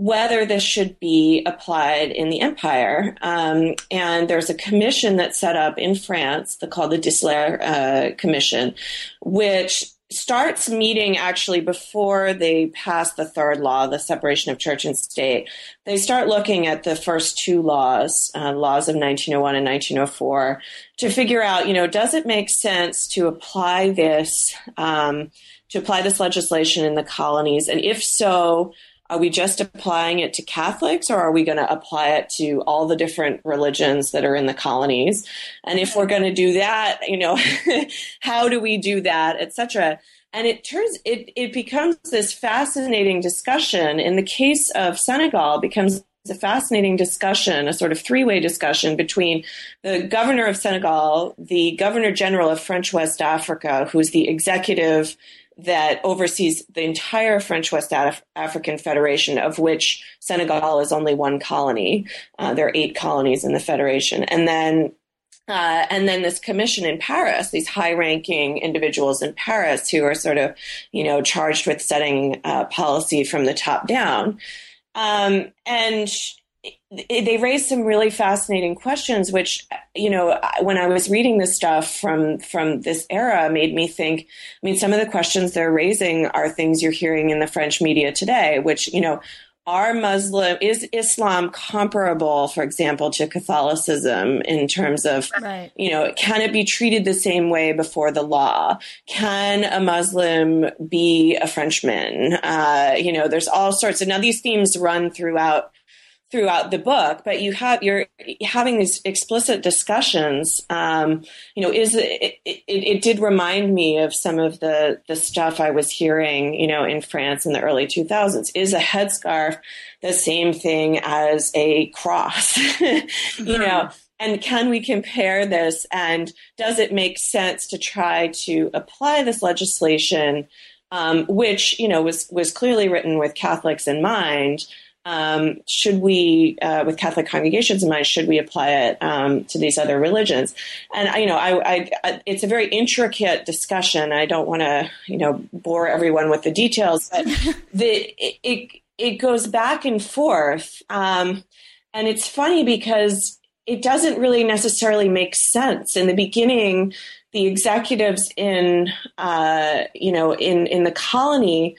whether this should be applied in the empire. Um, and there's a commission that's set up in France, called the Distler uh, Commission, which starts meeting actually before they pass the third law, the separation of church and state. They start looking at the first two laws, uh, laws of 1901 and 1904, to figure out, you know, does it make sense to apply this, um, to apply this legislation in the colonies? And if so, are we just applying it to Catholics or are we going to apply it to all the different religions that are in the colonies? And if we're going to do that, you know, how do we do that, etc. And it turns it it becomes this fascinating discussion. In the case of Senegal, becomes a fascinating discussion, a sort of three-way discussion between the governor of Senegal, the governor general of French West Africa, who's the executive that oversees the entire French West Af- African Federation, of which Senegal is only one colony. Uh, there are eight colonies in the federation, and then uh, and then this commission in Paris, these high-ranking individuals in Paris who are sort of, you know, charged with setting uh, policy from the top down, um, and they raised some really fascinating questions which you know when i was reading this stuff from from this era made me think i mean some of the questions they're raising are things you're hearing in the french media today which you know are Muslim, is Islam comparable, for example, to Catholicism in terms of, right. you know, can it be treated the same way before the law? Can a Muslim be a Frenchman? Uh, you know, there's all sorts of, now these themes run throughout throughout the book, but you have you're having these explicit discussions. Um, you know, is it, it, it, did remind me of some of the the stuff I was hearing, you know, in France in the early 2000s. Is a headscarf the same thing as a cross? you know, and can we compare this? And does it make sense to try to apply this legislation, um, which you know was was clearly written with Catholics in mind? Um, should we, uh, with Catholic congregations in mind, should we apply it um, to these other religions? And you know, I, I, it's a very intricate discussion. I don't want to, you know, bore everyone with the details, but the it, it, it goes back and forth, um, and it's funny because it doesn't really necessarily make sense in the beginning. The executives in, uh, you know, in in the colony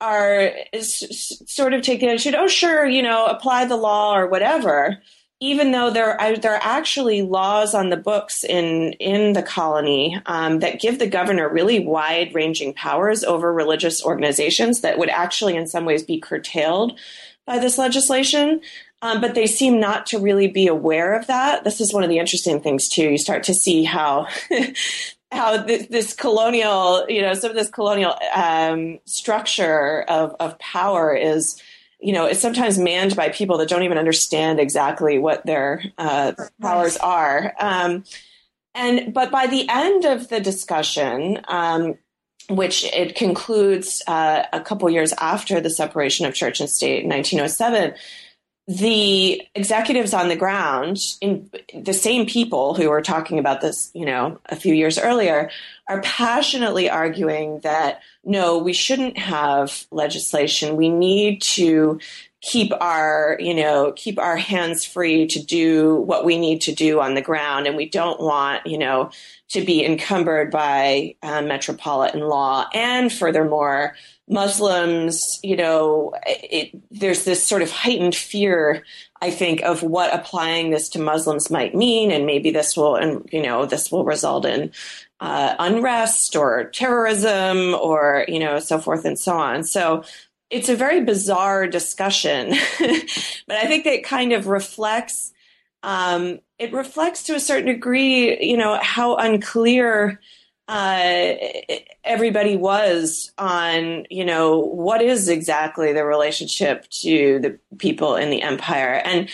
are sort of taking attitude, oh, sure, you know, apply the law or whatever, even though there are, there are actually laws on the books in, in the colony um, that give the governor really wide ranging powers over religious organizations that would actually, in some ways, be curtailed by this legislation. Um, but they seem not to really be aware of that. This is one of the interesting things, too. You start to see how how this, this, colonial, you know, some of this colonial um, structure of, of power is, you know, is sometimes manned by people that don't even understand exactly what their uh, powers are. Um, and but by the end of the discussion, um, which it concludes uh, a couple years after the separation of church and state in 1907 the executives on the ground, in the same people who were talking about this, you know, a few years earlier, are passionately arguing that no, we shouldn't have legislation. We need to keep our, you know, keep our hands free to do what we need to do on the ground, and we don't want, you know, to be encumbered by uh, metropolitan law. And furthermore, Muslims, you know, it, there's this sort of heightened fear, I think, of what applying this to Muslims might mean, and maybe this will, and you know, this will result in uh, unrest or terrorism, or you know, so forth and so on. So it's a very bizarre discussion, but I think it kind of reflects. Um, it reflects to a certain degree, you know, how unclear uh, everybody was on, you know, what is exactly the relationship to the people in the empire. And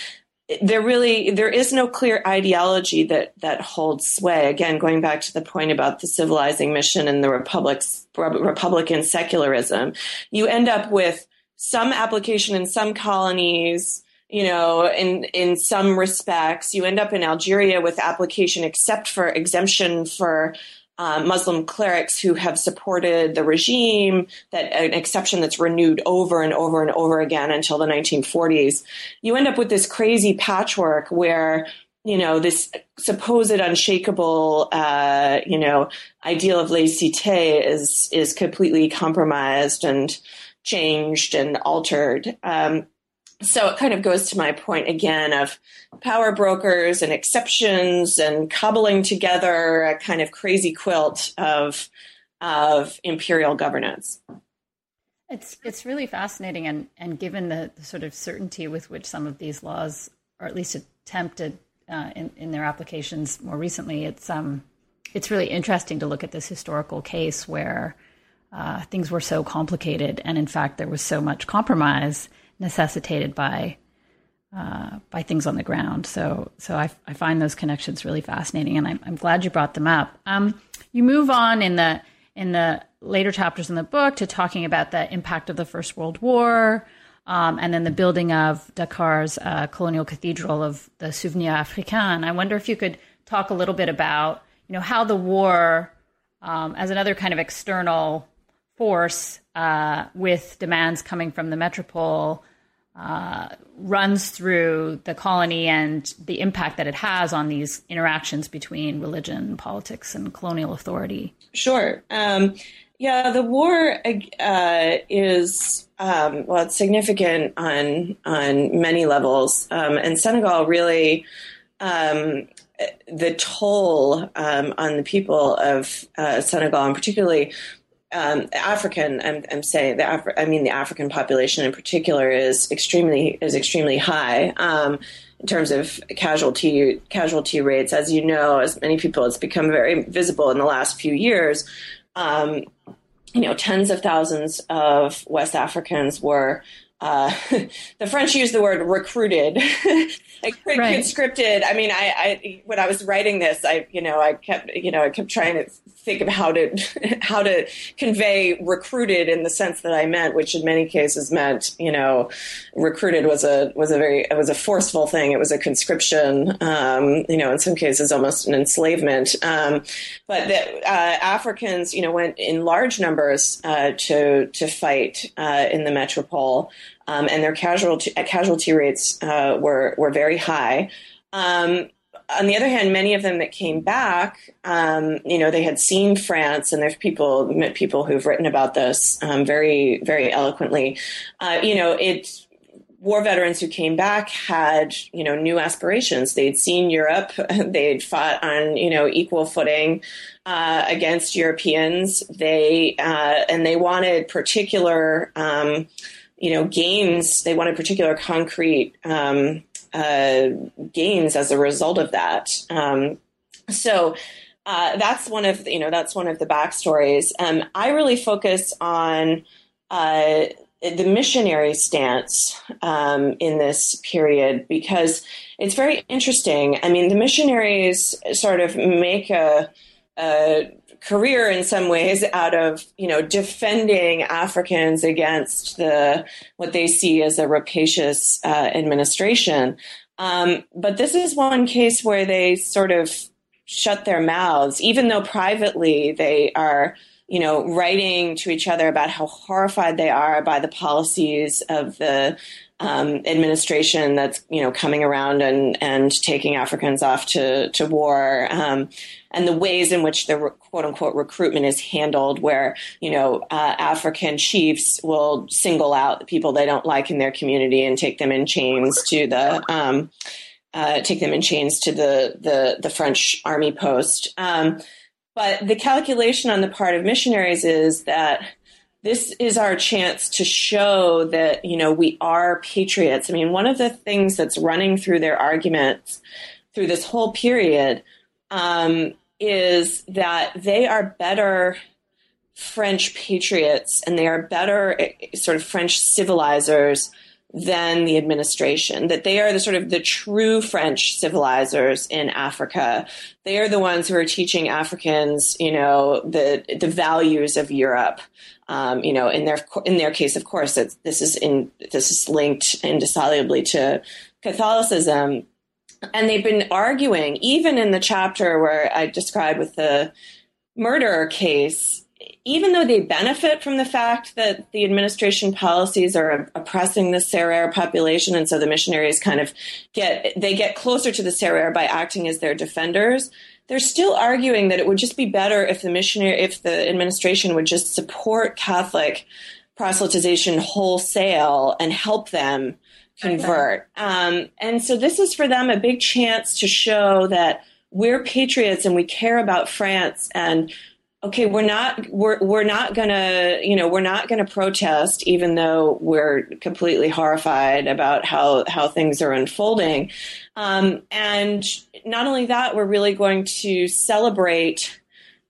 there really there is no clear ideology that that holds sway again going back to the point about the civilizing mission and the republic's republican secularism you end up with some application in some colonies you know, in in some respects, you end up in Algeria with application except for exemption for uh, Muslim clerics who have supported the regime, that an exception that's renewed over and over and over again until the 1940s. You end up with this crazy patchwork where you know this supposed unshakable uh, you know ideal of laicite is is completely compromised and changed and altered. Um, so it kind of goes to my point again of power brokers and exceptions and cobbling together a kind of crazy quilt of of imperial governance. It's it's really fascinating, and and given the, the sort of certainty with which some of these laws, or at least attempted uh, in in their applications more recently, it's um it's really interesting to look at this historical case where uh, things were so complicated, and in fact there was so much compromise necessitated by uh, by things on the ground. So so I, I find those connections really fascinating, and I'm, I'm glad you brought them up. Um, you move on in the in the later chapters in the book to talking about the impact of the First World War. Um, and then the building of Dakar's uh, colonial cathedral of the Souvenir Africain. I wonder if you could talk a little bit about, you know, how the war, um, as another kind of external force uh, with demands coming from the metropole uh, runs through the colony and the impact that it has on these interactions between religion, politics, and colonial authority. Sure. Um, Yeah, the war uh, is um, well, it's significant on on many levels, um, and Senegal really um, the toll um, on the people of uh, Senegal, and particularly um, African, I'm, I'm, saying the I mean the African population in particular is extremely is extremely high um, in terms of casualty casualty rates. As you know, as many people, it's become very visible in the last few years. Um, you know, tens of thousands of West Africans were uh, the French use the word recruited, like right. conscripted. I mean, I, I, when I was writing this, I, you know, I kept, you know, I kept trying to think of how to, how to convey recruited in the sense that I meant, which in many cases meant, you know, recruited was a, was a very, it was a forceful thing. It was a conscription, um, you know, in some cases almost an enslavement. Um, but that uh, Africans, you know, went in large numbers uh, to to fight uh, in the metropole um, and their casualty casualty rates uh, were were very high. Um, on the other hand, many of them that came back, um, you know, they had seen France, and there's people met people who've written about this um, very very eloquently. Uh, you know, it war veterans who came back had you know new aspirations. They'd seen europe. They'd fought on you know equal footing uh, against europeans. They uh, and they wanted particular um, you know, gains, they wanted particular concrete um, uh, gains as a result of that. Um, so uh, that's one of you know that's one of the backstories. Um, I really focus on uh, the missionary stance um, in this period because it's very interesting. I mean, the missionaries sort of make a, a career in some ways out of you know defending Africans against the what they see as a rapacious uh, administration. Um, but this is one case where they sort of shut their mouths, even though privately they are you know writing to each other about how horrified they are by the policies of the um, administration that's you know coming around and and taking Africans off to to war, um, and the ways in which the quote unquote recruitment is handled, where you know uh, African chiefs will single out the people they don't like in their community and take them in chains to the um, uh, take them in chains to the the, the French army post. Um, but the calculation on the part of missionaries is that this is our chance to show that you know we are patriots. I mean, one of the things that's running through their arguments through this whole period um, is that they are better French patriots and they are better eh, sort of French civilizers than the administration, that they are the sort of the true French civilizers in Africa. They are the ones who are teaching Africans, you know, the the values of Europe. Um, you know, in their in their case, of course, this is in this is linked indissolubly to Catholicism, and they've been arguing even in the chapter where I described with the murderer case even though they benefit from the fact that the administration policies are oppressing the Serer population, and so the missionaries kind of get they get closer to the Serer by acting as their defenders, they're still arguing that it would just be better if the missionary if the administration would just support Catholic proselytization wholesale and help them convert. Um, and so this is for them a big chance to show that we're patriots and we care about France and okay, we're not we're we're not gonna you know we're not gonna protest even though we're completely horrified about how how things are unfolding, um, and not only that, we're really going to celebrate.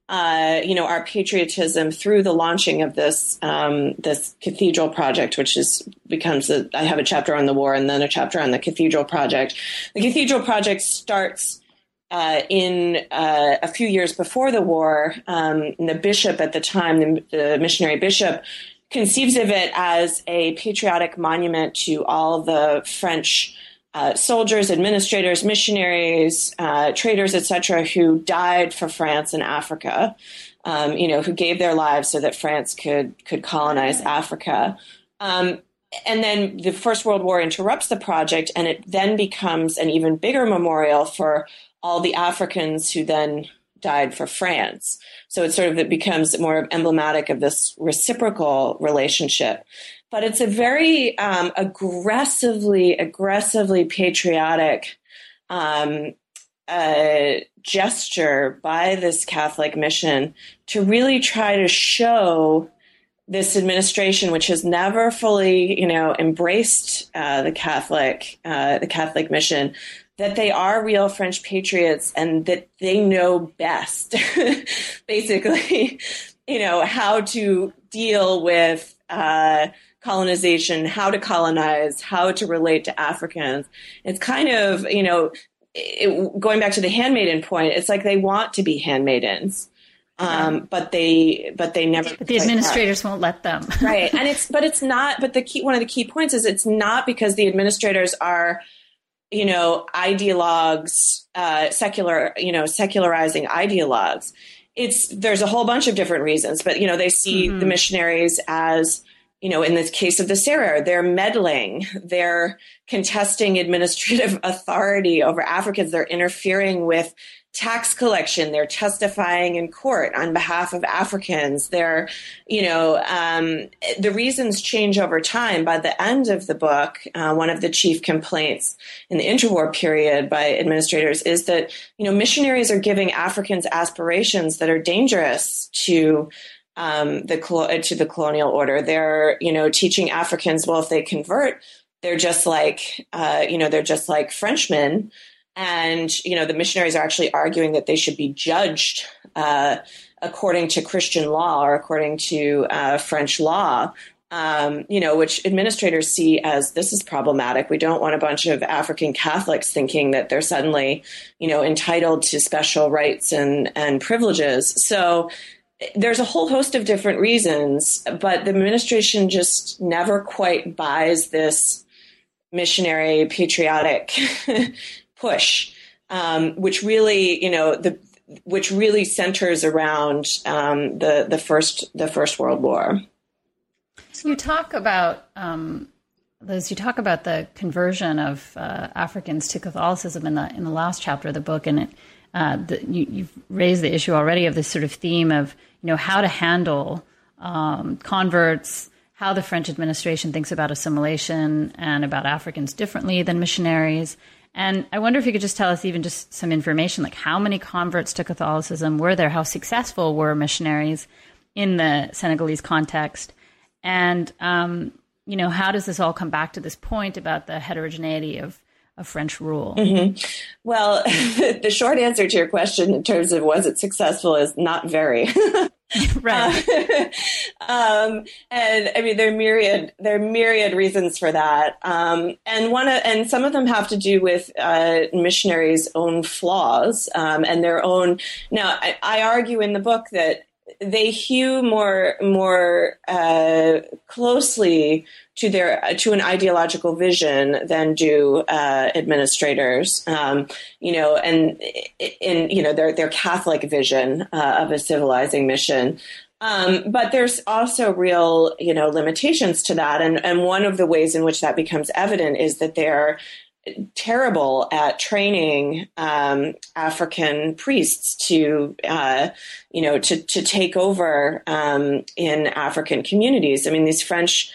Uh, you know our patriotism through the launching of this um, this cathedral project, which is becomes a, I have a chapter on the war and then a chapter on the cathedral project. The cathedral project starts uh, in uh, a few years before the war, um, the bishop at the time, the, the, missionary bishop, conceives of it as a patriotic monument to all the French uh, soldiers, administrators, missionaries, uh, traders, etc., who died for France and Africa. Um, you know, who gave their lives so that France could could colonize Africa. Um, and then the First World War interrupts the project, and it then becomes an even bigger memorial for all the Africans who then died for France. So it sort of it becomes more emblematic of this reciprocal relationship. But it's a very um, aggressively, aggressively patriotic um, uh, gesture by this Catholic mission to really try to show this administration, which has never fully, you know, embraced uh, the Catholic, uh, the Catholic mission, that they are real French patriots and that they know best, basically, you know, how to deal with uh, colonization, how to colonize, how to relate to Africans. It's kind of, you know, it, going back to the handmaiden point, it's like they want to be handmaidens. Um, but they, but they never. But the administrators won't let them. right, and it's, but it's not. But the key, one of the key points is it's not because the administrators are, you know, ideologues, uh, secular, you know, secularizing ideologues. It's there's a whole bunch of different reasons, but you know, they see mm-hmm. the missionaries as you know, in the case of the Serer, they're meddling, they're contesting administrative authority over Africans, they're interfering with tax collection, they're testifying in court on behalf of Africans. They're, you know, um, the reasons change over time. By the end of the book, uh, one of the chief complaints in the interwar period by administrators is that, you know, missionaries are giving Africans aspirations that are dangerous to um, the to the colonial order. They're you know teaching Africans well if they convert, they're just like uh, you know they're just like Frenchmen, and you know the missionaries are actually arguing that they should be judged uh, according to Christian law or according to uh, French law. Um, you know, which administrators see as this is problematic. We don't want a bunch of African Catholics thinking that they're suddenly, you know, entitled to special rights and and privileges. So there's a whole host of different reasons, but the administration just never quite buys this missionary patriotic push, um, which really, you know, the which really centers around um, the the first the First World War. So you talk about um, Liz. You talk about the conversion of uh, Africans to Catholicism in the in the last chapter of the book, and it uh, the, you, you've raised the issue already of this sort of theme of you know how to handle um, converts, how the French administration thinks about assimilation and about Africans differently than missionaries. And I wonder if you could just tell us even just some information, like how many converts to Catholicism were there? How successful were missionaries in the Senegalese context? And um, you know, how does this all come back to this point about the heterogeneity of of French rule? Mm-hmm. Well, the short answer to your question in terms of was it successful is not very. right. Uh, um, and I mean, there are myriad, there are myriad reasons for that. Um, and one, of, and some of them have to do with uh, missionaries' own flaws um, and their own. Now, I, I argue in the book that they hew more more uh, closely to their to an ideological vision than do uh, administrators. Um, you know, and in you know their their Catholic vision uh, of a civilizing mission. Um, but there's also real, you know, limitations to that, and and one of the ways in which that becomes evident is that they're terrible at training um, African priests to, uh, you know, to to take over um, in African communities. I mean, these French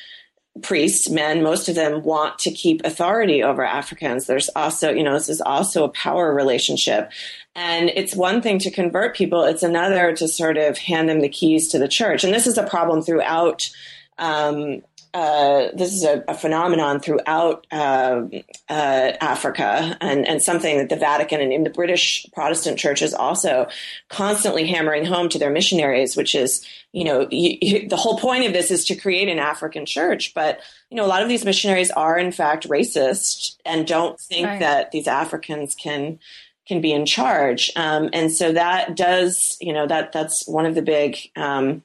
priests, men, most of them want to keep authority over Africans. There's also, you know, this is also a power relationship. And it's one thing to convert people, it's another to sort of hand them the keys to the church. And this is a problem throughout um, uh, this is a, a phenomenon throughout uh, uh, Africa and, and something that the Vatican and the British Protestant Church is also constantly hammering home to their missionaries, which is, you know, you, you, the whole point of this is to create an African church. But, you know, a lot of these missionaries are in fact racist and don't think right. that these Africans can can be in charge. Um, and so that does, you know, that that's one of the big um,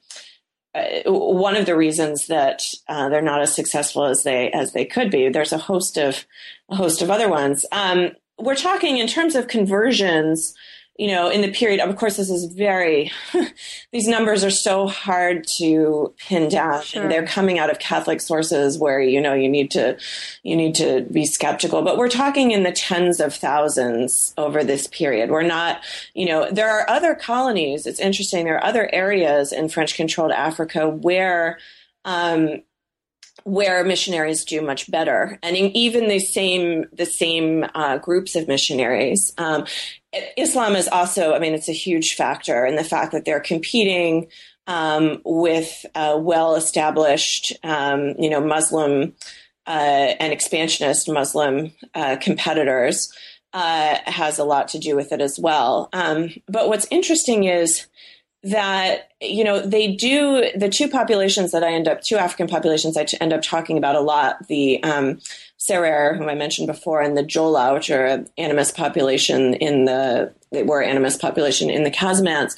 one of the reasons that uh, they're not as successful as they as they could be. There's a host of a host of other ones. Um, we're talking in terms of conversions. You know, in the period, of course, this is very, these numbers are so hard to pin down. Sure. They're coming out of Catholic sources where, you know, you need to, you need to be skeptical, but we're talking in the tens of thousands over this period. We're not, you know, there are other colonies. It's interesting. There are other areas in French controlled Africa where, um, where missionaries do much better, and even the same the same uh, groups of missionaries. Um, Islam is also, I mean, it's a huge factor in the fact that they're competing um, with uh, well established, um, you know, Muslim uh, and expansionist Muslim uh, competitors. Uh, has a lot to do with it as well. Um, but what's interesting is that you know they do the two populations that I end up two African populations I end up talking about a lot the um, Serer, whom I mentioned before, and the Jola, which are an animist population in the they were animist population in the Casamance.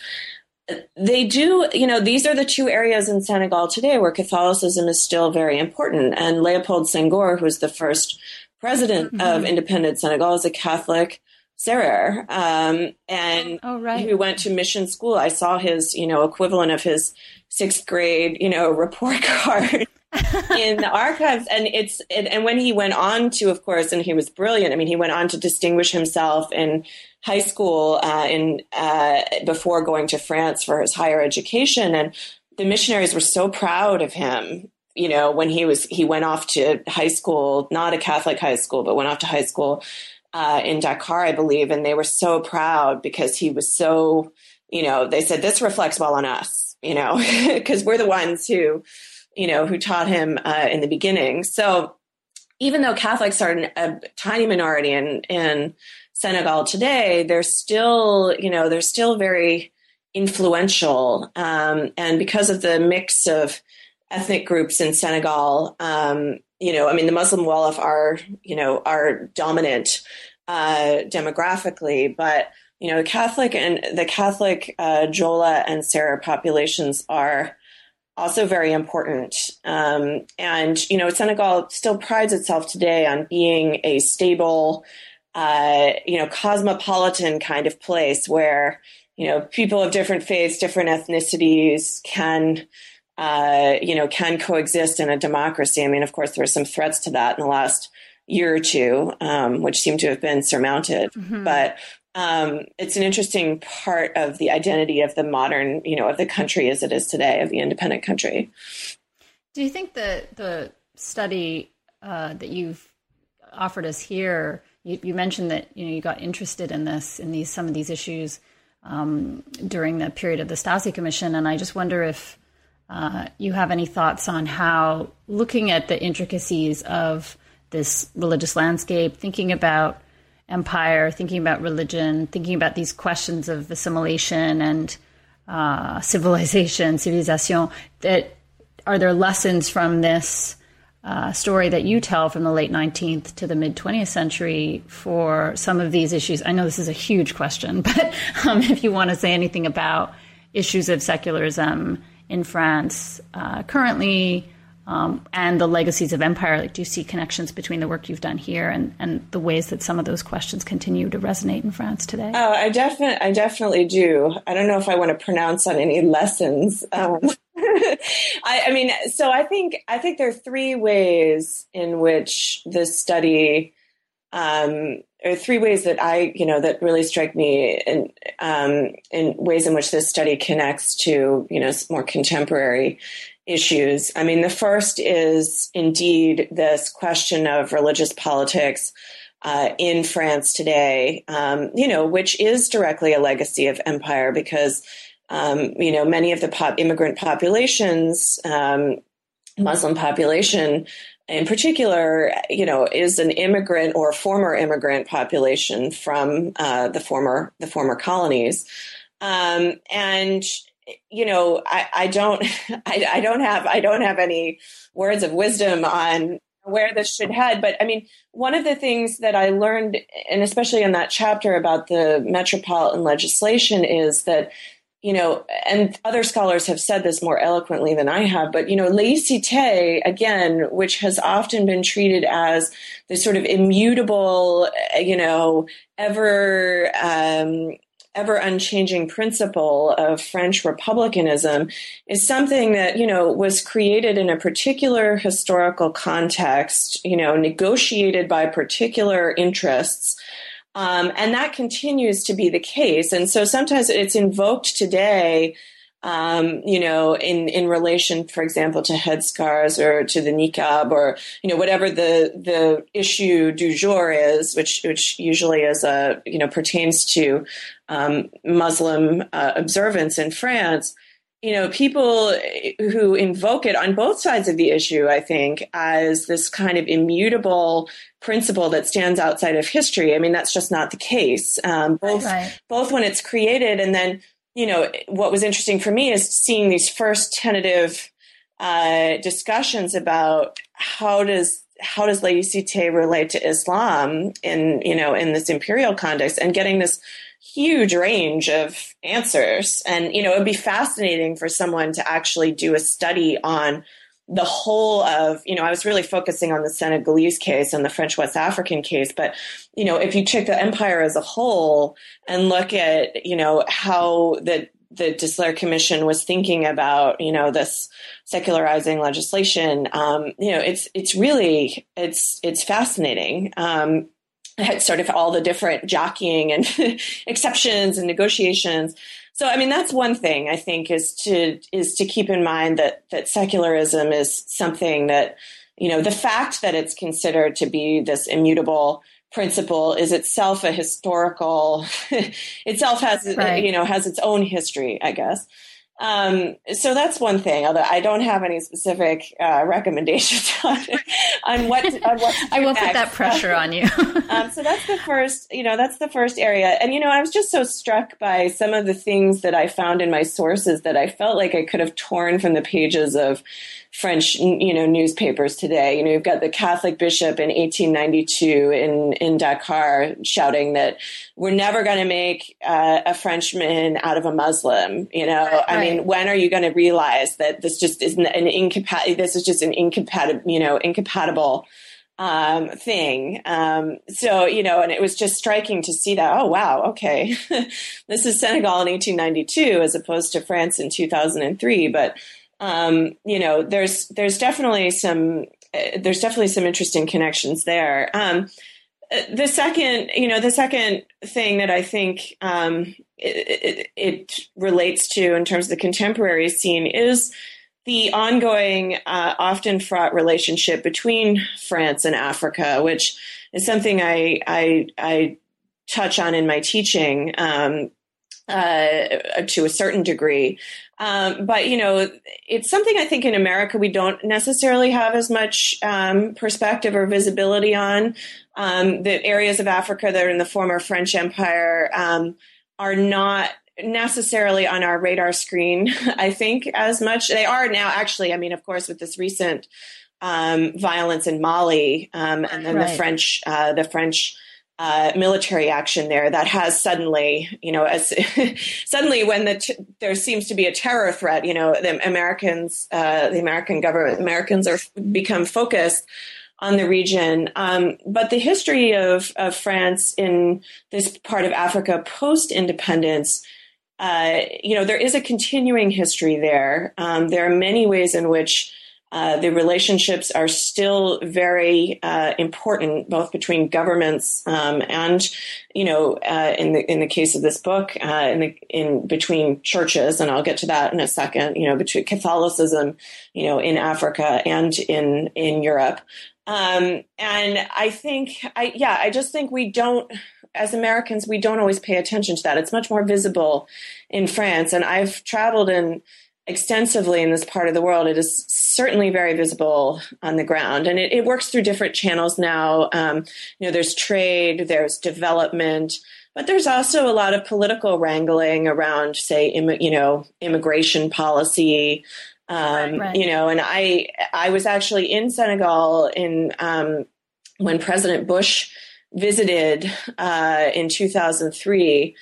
They do, you know, these are the two areas in Senegal today where Catholicism is still very important. And Leopold Senghor, who was the first president mm-hmm. of independent Senegal, is a Catholic Serer, um, and oh, right. who went to mission school. I saw his, you know, equivalent of his sixth grade, you know, report card in the archives. And it's, it, and when he went on to, of course, and he was brilliant. I mean, he went on to distinguish himself in high school, uh, in, uh, before going to France for his higher education. And the missionaries were so proud of him you know, when he was, he went off to high school, not a Catholic high school, but went off to high school uh, in Dakar, I believe, and they were so proud because he was so, you know, they said this reflects well on us, you know, because we're the ones who, you know, who taught him uh, in the beginning. So even though Catholics are a tiny minority in in Senegal today, they're still, you know, they're still very influential, um, and because of the mix of ethnic groups in Senegal, um, you know, I mean, the Muslim Wolof are, you know, are dominant uh, demographically, but you know, Catholic and the Catholic uh, Jola and Serer populations are also very important. Um, and you know, Senegal still prides itself today on being a stable, uh, you know, cosmopolitan kind of place where you know people of different faiths, different ethnicities can uh, you know, can coexist in a democracy. I mean, of course, there are some threats to that in the last year or two, um, which seem to have been surmounted. Mm-hmm. But um, it's an interesting part of the identity of the modern, you know, of the country as it is today, of the independent country. Do you think that the study uh, that you've offered us here, you, you, mentioned that you know you got interested in this, in these some of these issues um, during the period of the Stasi Commission, and I just wonder if uh, you have any thoughts on how looking at the intricacies of this religious landscape, thinking about empire, thinking about religion, thinking about these questions of assimilation and uh, civilization, civilization, that are there lessons from this uh, story that you tell from the late 19th to the mid 20th century for some of these issues? I know this is a huge question, but um, if you want to say anything about issues of secularism in France uh, currently um, and the legacies of empire? Like, do you see connections between the work you've done here and, and the ways that some of those questions continue to resonate in France today? Oh, I definitely, I definitely do. I don't know if I want to pronounce on any lessons. Um, I, I, mean, so I think I think there are three ways in which this study um, are three ways that I, you know, that really strike me in, um, in ways in which this study connects to, you know, more contemporary issues. I mean, the first is indeed this question of religious politics uh, in France today, um, you know, which is directly a legacy of empire because, um, you know, many of the pop- immigrant populations, um, Muslim population, in particular, you know, is an immigrant or former immigrant population from uh, the former the former colonies, um, and you know, I, I don't, I, I, don't have, I don't have any words of wisdom on where this should head. But I mean, one of the things that I learned, and especially in that chapter about the metropolitan legislation, is that you know, and other scholars have said this more eloquently than I have, but, you know, laicite, again, which has often been treated as the sort of immutable, you know, ever, um, ever unchanging principle of French republicanism is something that, you know, was created in a particular historical context, you know, negotiated by particular interests. Um, and that continues to be the case. And so sometimes it's invoked today um, you know, in, in relation, for example, to headscarves or to the niqab or, you know, whatever the, the issue du jour is, which, which usually is a, you know, pertains to um, Muslim uh, observance in France. You know, people who invoke it on both sides of the issue, I think, as this kind of immutable principle that stands outside of history. I mean, that's just not the case. Um, both, right. both when it's created and then you know, what was interesting for me is seeing these first tentative uh, discussions about how does how does laicite relate to Islam in you know in this imperial context, and getting this huge range of answers. And you know, it'd be fascinating for someone to actually do a study on the whole of, you know, I was really focusing on the Senegalese case and the French West African case, but, you know, if you take the empire as a whole and look at, you know, how the, the Distler Commission was thinking about, you know, this secularizing legislation, um, you know, it's, it's really, it's, it's fascinating. Um, sort of all the different jockeying and exceptions and negotiations. So, I mean, that's one thing I think is to is to keep in mind that that secularism is something that you know the fact that it's considered to be this immutable principle is itself a historical itself has right. you know has its own history, I guess. Um, so that's one thing. Although I don't have any specific uh, recommendations on, on what on what I will put that pressure on you. um, so that's the first. You know, that's the first area. And you know, I was just so struck by some of the things that I found in my sources that I felt like I could have torn from the pages of French, you know, newspapers today. You know, you've got the Catholic bishop in 1892 in in Dakar shouting that we're never going to make uh, a Frenchman out of a Muslim. You know, right. I mean, when are you going to realize that this just isn't an incompatible? This is just an incompatible, you know, incompatible um, thing. Um, so, you know, and it was just striking to see that, oh, wow, okay. this is Senegal in 1892 as opposed to France in 2003. But um, you know, there's there's definitely some uh, there's definitely some interesting connections there. Um, uh, the second, you know, the second thing that I think um, it, it, it, relates to in terms of the contemporary scene is the ongoing, uh, often fraught relationship between France and Africa, which is something I I, I touch on in my teaching um, uh, to a certain degree. Um, but you know, it's something I think in America we don't necessarily have as much um, perspective or visibility on. Um, the areas of Africa that are in the former French Empire um, are not necessarily on our radar screen. I think as much they are now. Actually, I mean, of course, with this recent um, violence in Mali um, and then right. the French, uh, the French uh, military action there that has suddenly, you know, as suddenly when the t- there seems to be a terror threat, you know, the Americans, uh, the American government, Americans are become focused on the region. Um, but the history of, of France in this part of Africa post independence, uh, you know, there is a continuing history there. Um, there are many ways in which uh, the relationships are still very uh, important, both between governments um, and, you know, uh, in the in the case of this book, uh, in the in between churches, and I'll get to that in a second. You know, between Catholicism, you know, in Africa and in in Europe, um, and I think, I yeah, I just think we don't as Americans, we don't always pay attention to that. It's much more visible in France. And I've traveled in extensively in this part of the world. It is certainly very visible on the ground, and it, it works through different channels now. Um, you know, there's trade, there's development, but there's also a lot of political wrangling around, say, Im- you know, immigration policy. Um, right. You know, and I I was actually in Senegal in um, when President Bush visited uh, in 2003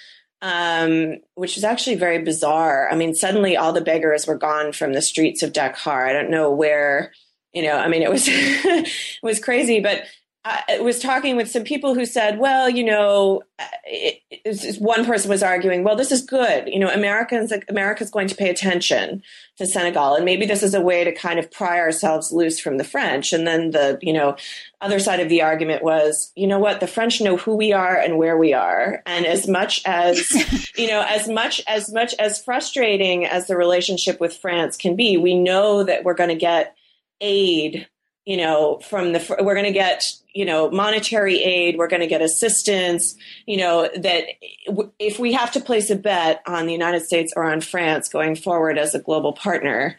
um, which was actually very bizarre. I mean, suddenly all the beggars were gone from the streets of Dakar. I don't know where, you know, I mean, it was, it was crazy, but I was talking with some people who said, well, you know, it, it, one person was arguing, well, this is good. You know, Americans, America's going to pay attention to Senegal. And maybe this is a way to kind of pry ourselves loose from the French. And then the, you know, other side of the argument was, you know what, the French know who we are and where we are. And as much as, you know, as much, as much as frustrating as the relationship with France can be, we know that we're going to get aid you know, from the, we're going to get, you know, monetary aid, we're going to get assistance, you know, that if we have to place a bet on the United States or on France going forward as a global partner,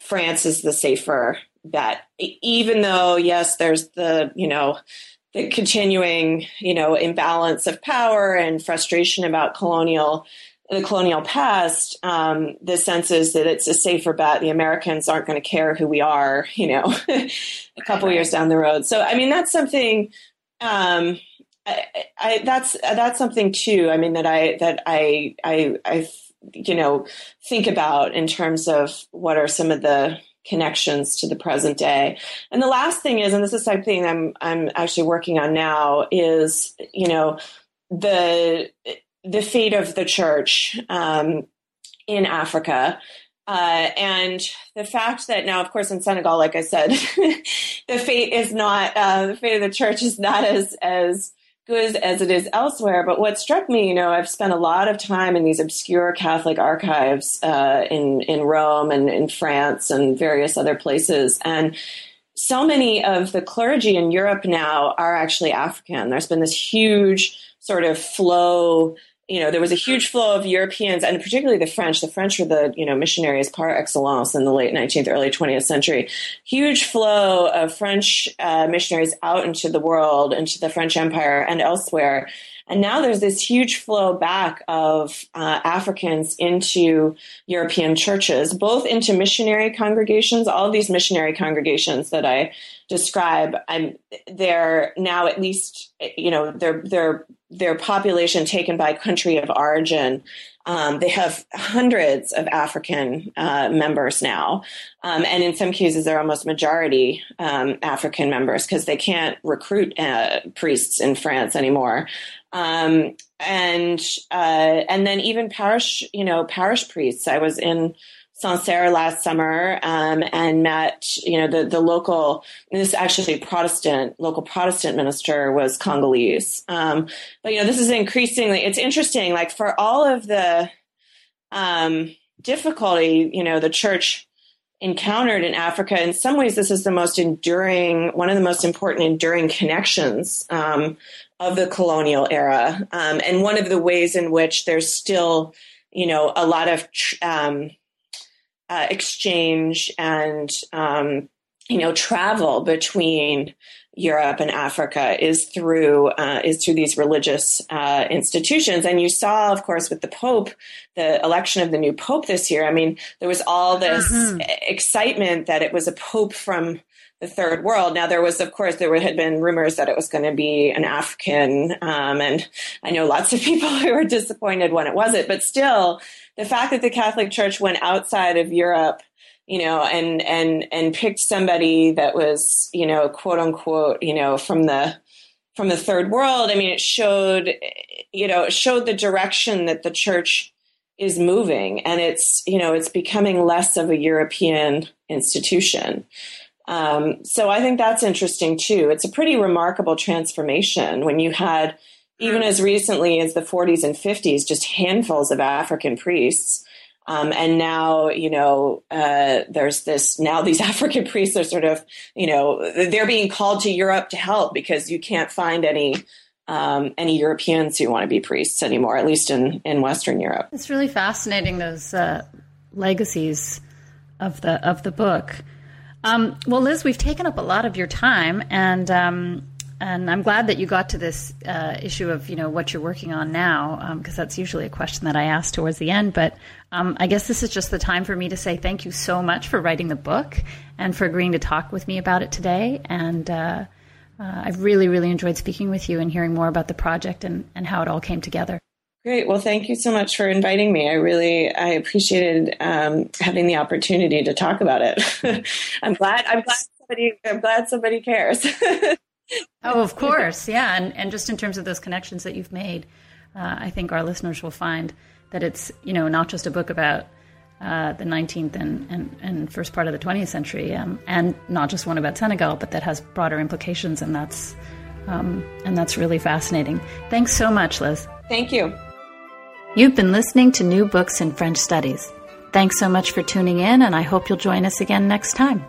France is the safer bet. Even though, yes, there's the, you know, the continuing, you know, imbalance of power and frustration about colonial the colonial past, um, the sense is that it's a safer bet. The Americans aren't going to care who we are, you know, a couple years down the road. So, I mean, that's something. Um, I, I, that's that's something too. I mean, that I that I I I you know think about in terms of what are some of the connections to the present day. And the last thing is, and this is something I'm I'm actually working on now, is you know the the fate of the church um, in Africa. Uh, and the fact that now, of course, in Senegal, like I said, the fate is not uh, the fate of the church is not as as good as it is elsewhere. But what struck me, you know, I've spent a lot of time in these obscure Catholic archives uh, in in Rome and in France and various other places, and so many of the clergy in Europe now are actually African. There's been this huge sort of flow you know, there was a huge flow of Europeans and particularly the French. The French were the, you know, missionaries par excellence in the late 19th, early 20th century. Huge flow of French uh, missionaries out into the world, into the French Empire and elsewhere. And now there's this huge flow back of uh, Africans into European churches, both into missionary congregations. All of these missionary congregations that I describe, I'm, they're now at least, you know, their their their population taken by country of origin. Um, they have hundreds of African uh, members now, um, and in some cases, they're almost majority um, African members because they can't recruit uh, priests in France anymore. Um, and uh, and then even parish, you know, parish priests. I was in Sancerre last summer um, and met, you know, the the local. This actually Protestant local Protestant minister was Congolese. Um, but you know, this is increasingly. It's interesting. Like for all of the um, difficulty, you know, the church encountered in Africa. In some ways, this is the most enduring, one of the most important enduring connections um, of the colonial era, um, and one of the ways in which there's still, you know, a lot of um, uh, exchange and um, you know travel between Europe and Africa is through uh, is through these religious uh, institutions. And you saw, of course, with the Pope, the election of the new Pope this year. I mean, there was all this mm-hmm. excitement that it was a Pope from the third world. Now, there was, of course, there had been rumors that it was going to be an African, um, and I know lots of people who were disappointed when it wasn't. But still, the fact that the Catholic Church went outside of Europe, you know, and and and picked somebody that was, you know, quote unquote, you know, from the from the third world. I mean, it showed, you know, it showed the direction that the church is moving, and it's, you know, it's becoming less of a European institution. Um, so I think that's interesting too. It's a pretty remarkable transformation when you had, even as recently as the 40s and 50s, just handfuls of African priests. Um, and now, you know, uh, there's this, now these African priests are sort of, you know, they're being called to Europe to help because you can't find any um, any Europeans who want to be priests anymore, at least in, in Western Europe. It's really fascinating those uh, legacies of the of the book. Um, well, Liz, we've taken up a lot of your time, and um, and I'm glad that you got to this uh, issue of you know what you're working on now, because um, that's usually a question that I ask towards the end. But um, I guess this is just the time for me to say thank you so much for writing the book and for agreeing to talk with me about it today. And uh, uh, I've really, really enjoyed speaking with you and hearing more about the project and, and how it all came together. Great. Well, thank you so much for inviting me. I really I appreciated um, having the opportunity to talk about it. I'm glad. I'm glad somebody. I'm glad somebody cares. oh, of course, yeah, and and just in terms of those connections that you've made, uh, I think our listeners will find that it's you know not just a book about uh, the 19th and, and, and, first part of the 20th century, um, and not just one about Senegal, but that has broader implications, and that's um, and that's really fascinating. Thanks so much, Liz. Thank you. You've been listening to New Books in French Studies. Thanks so much for tuning in, and I hope you'll join us again next time.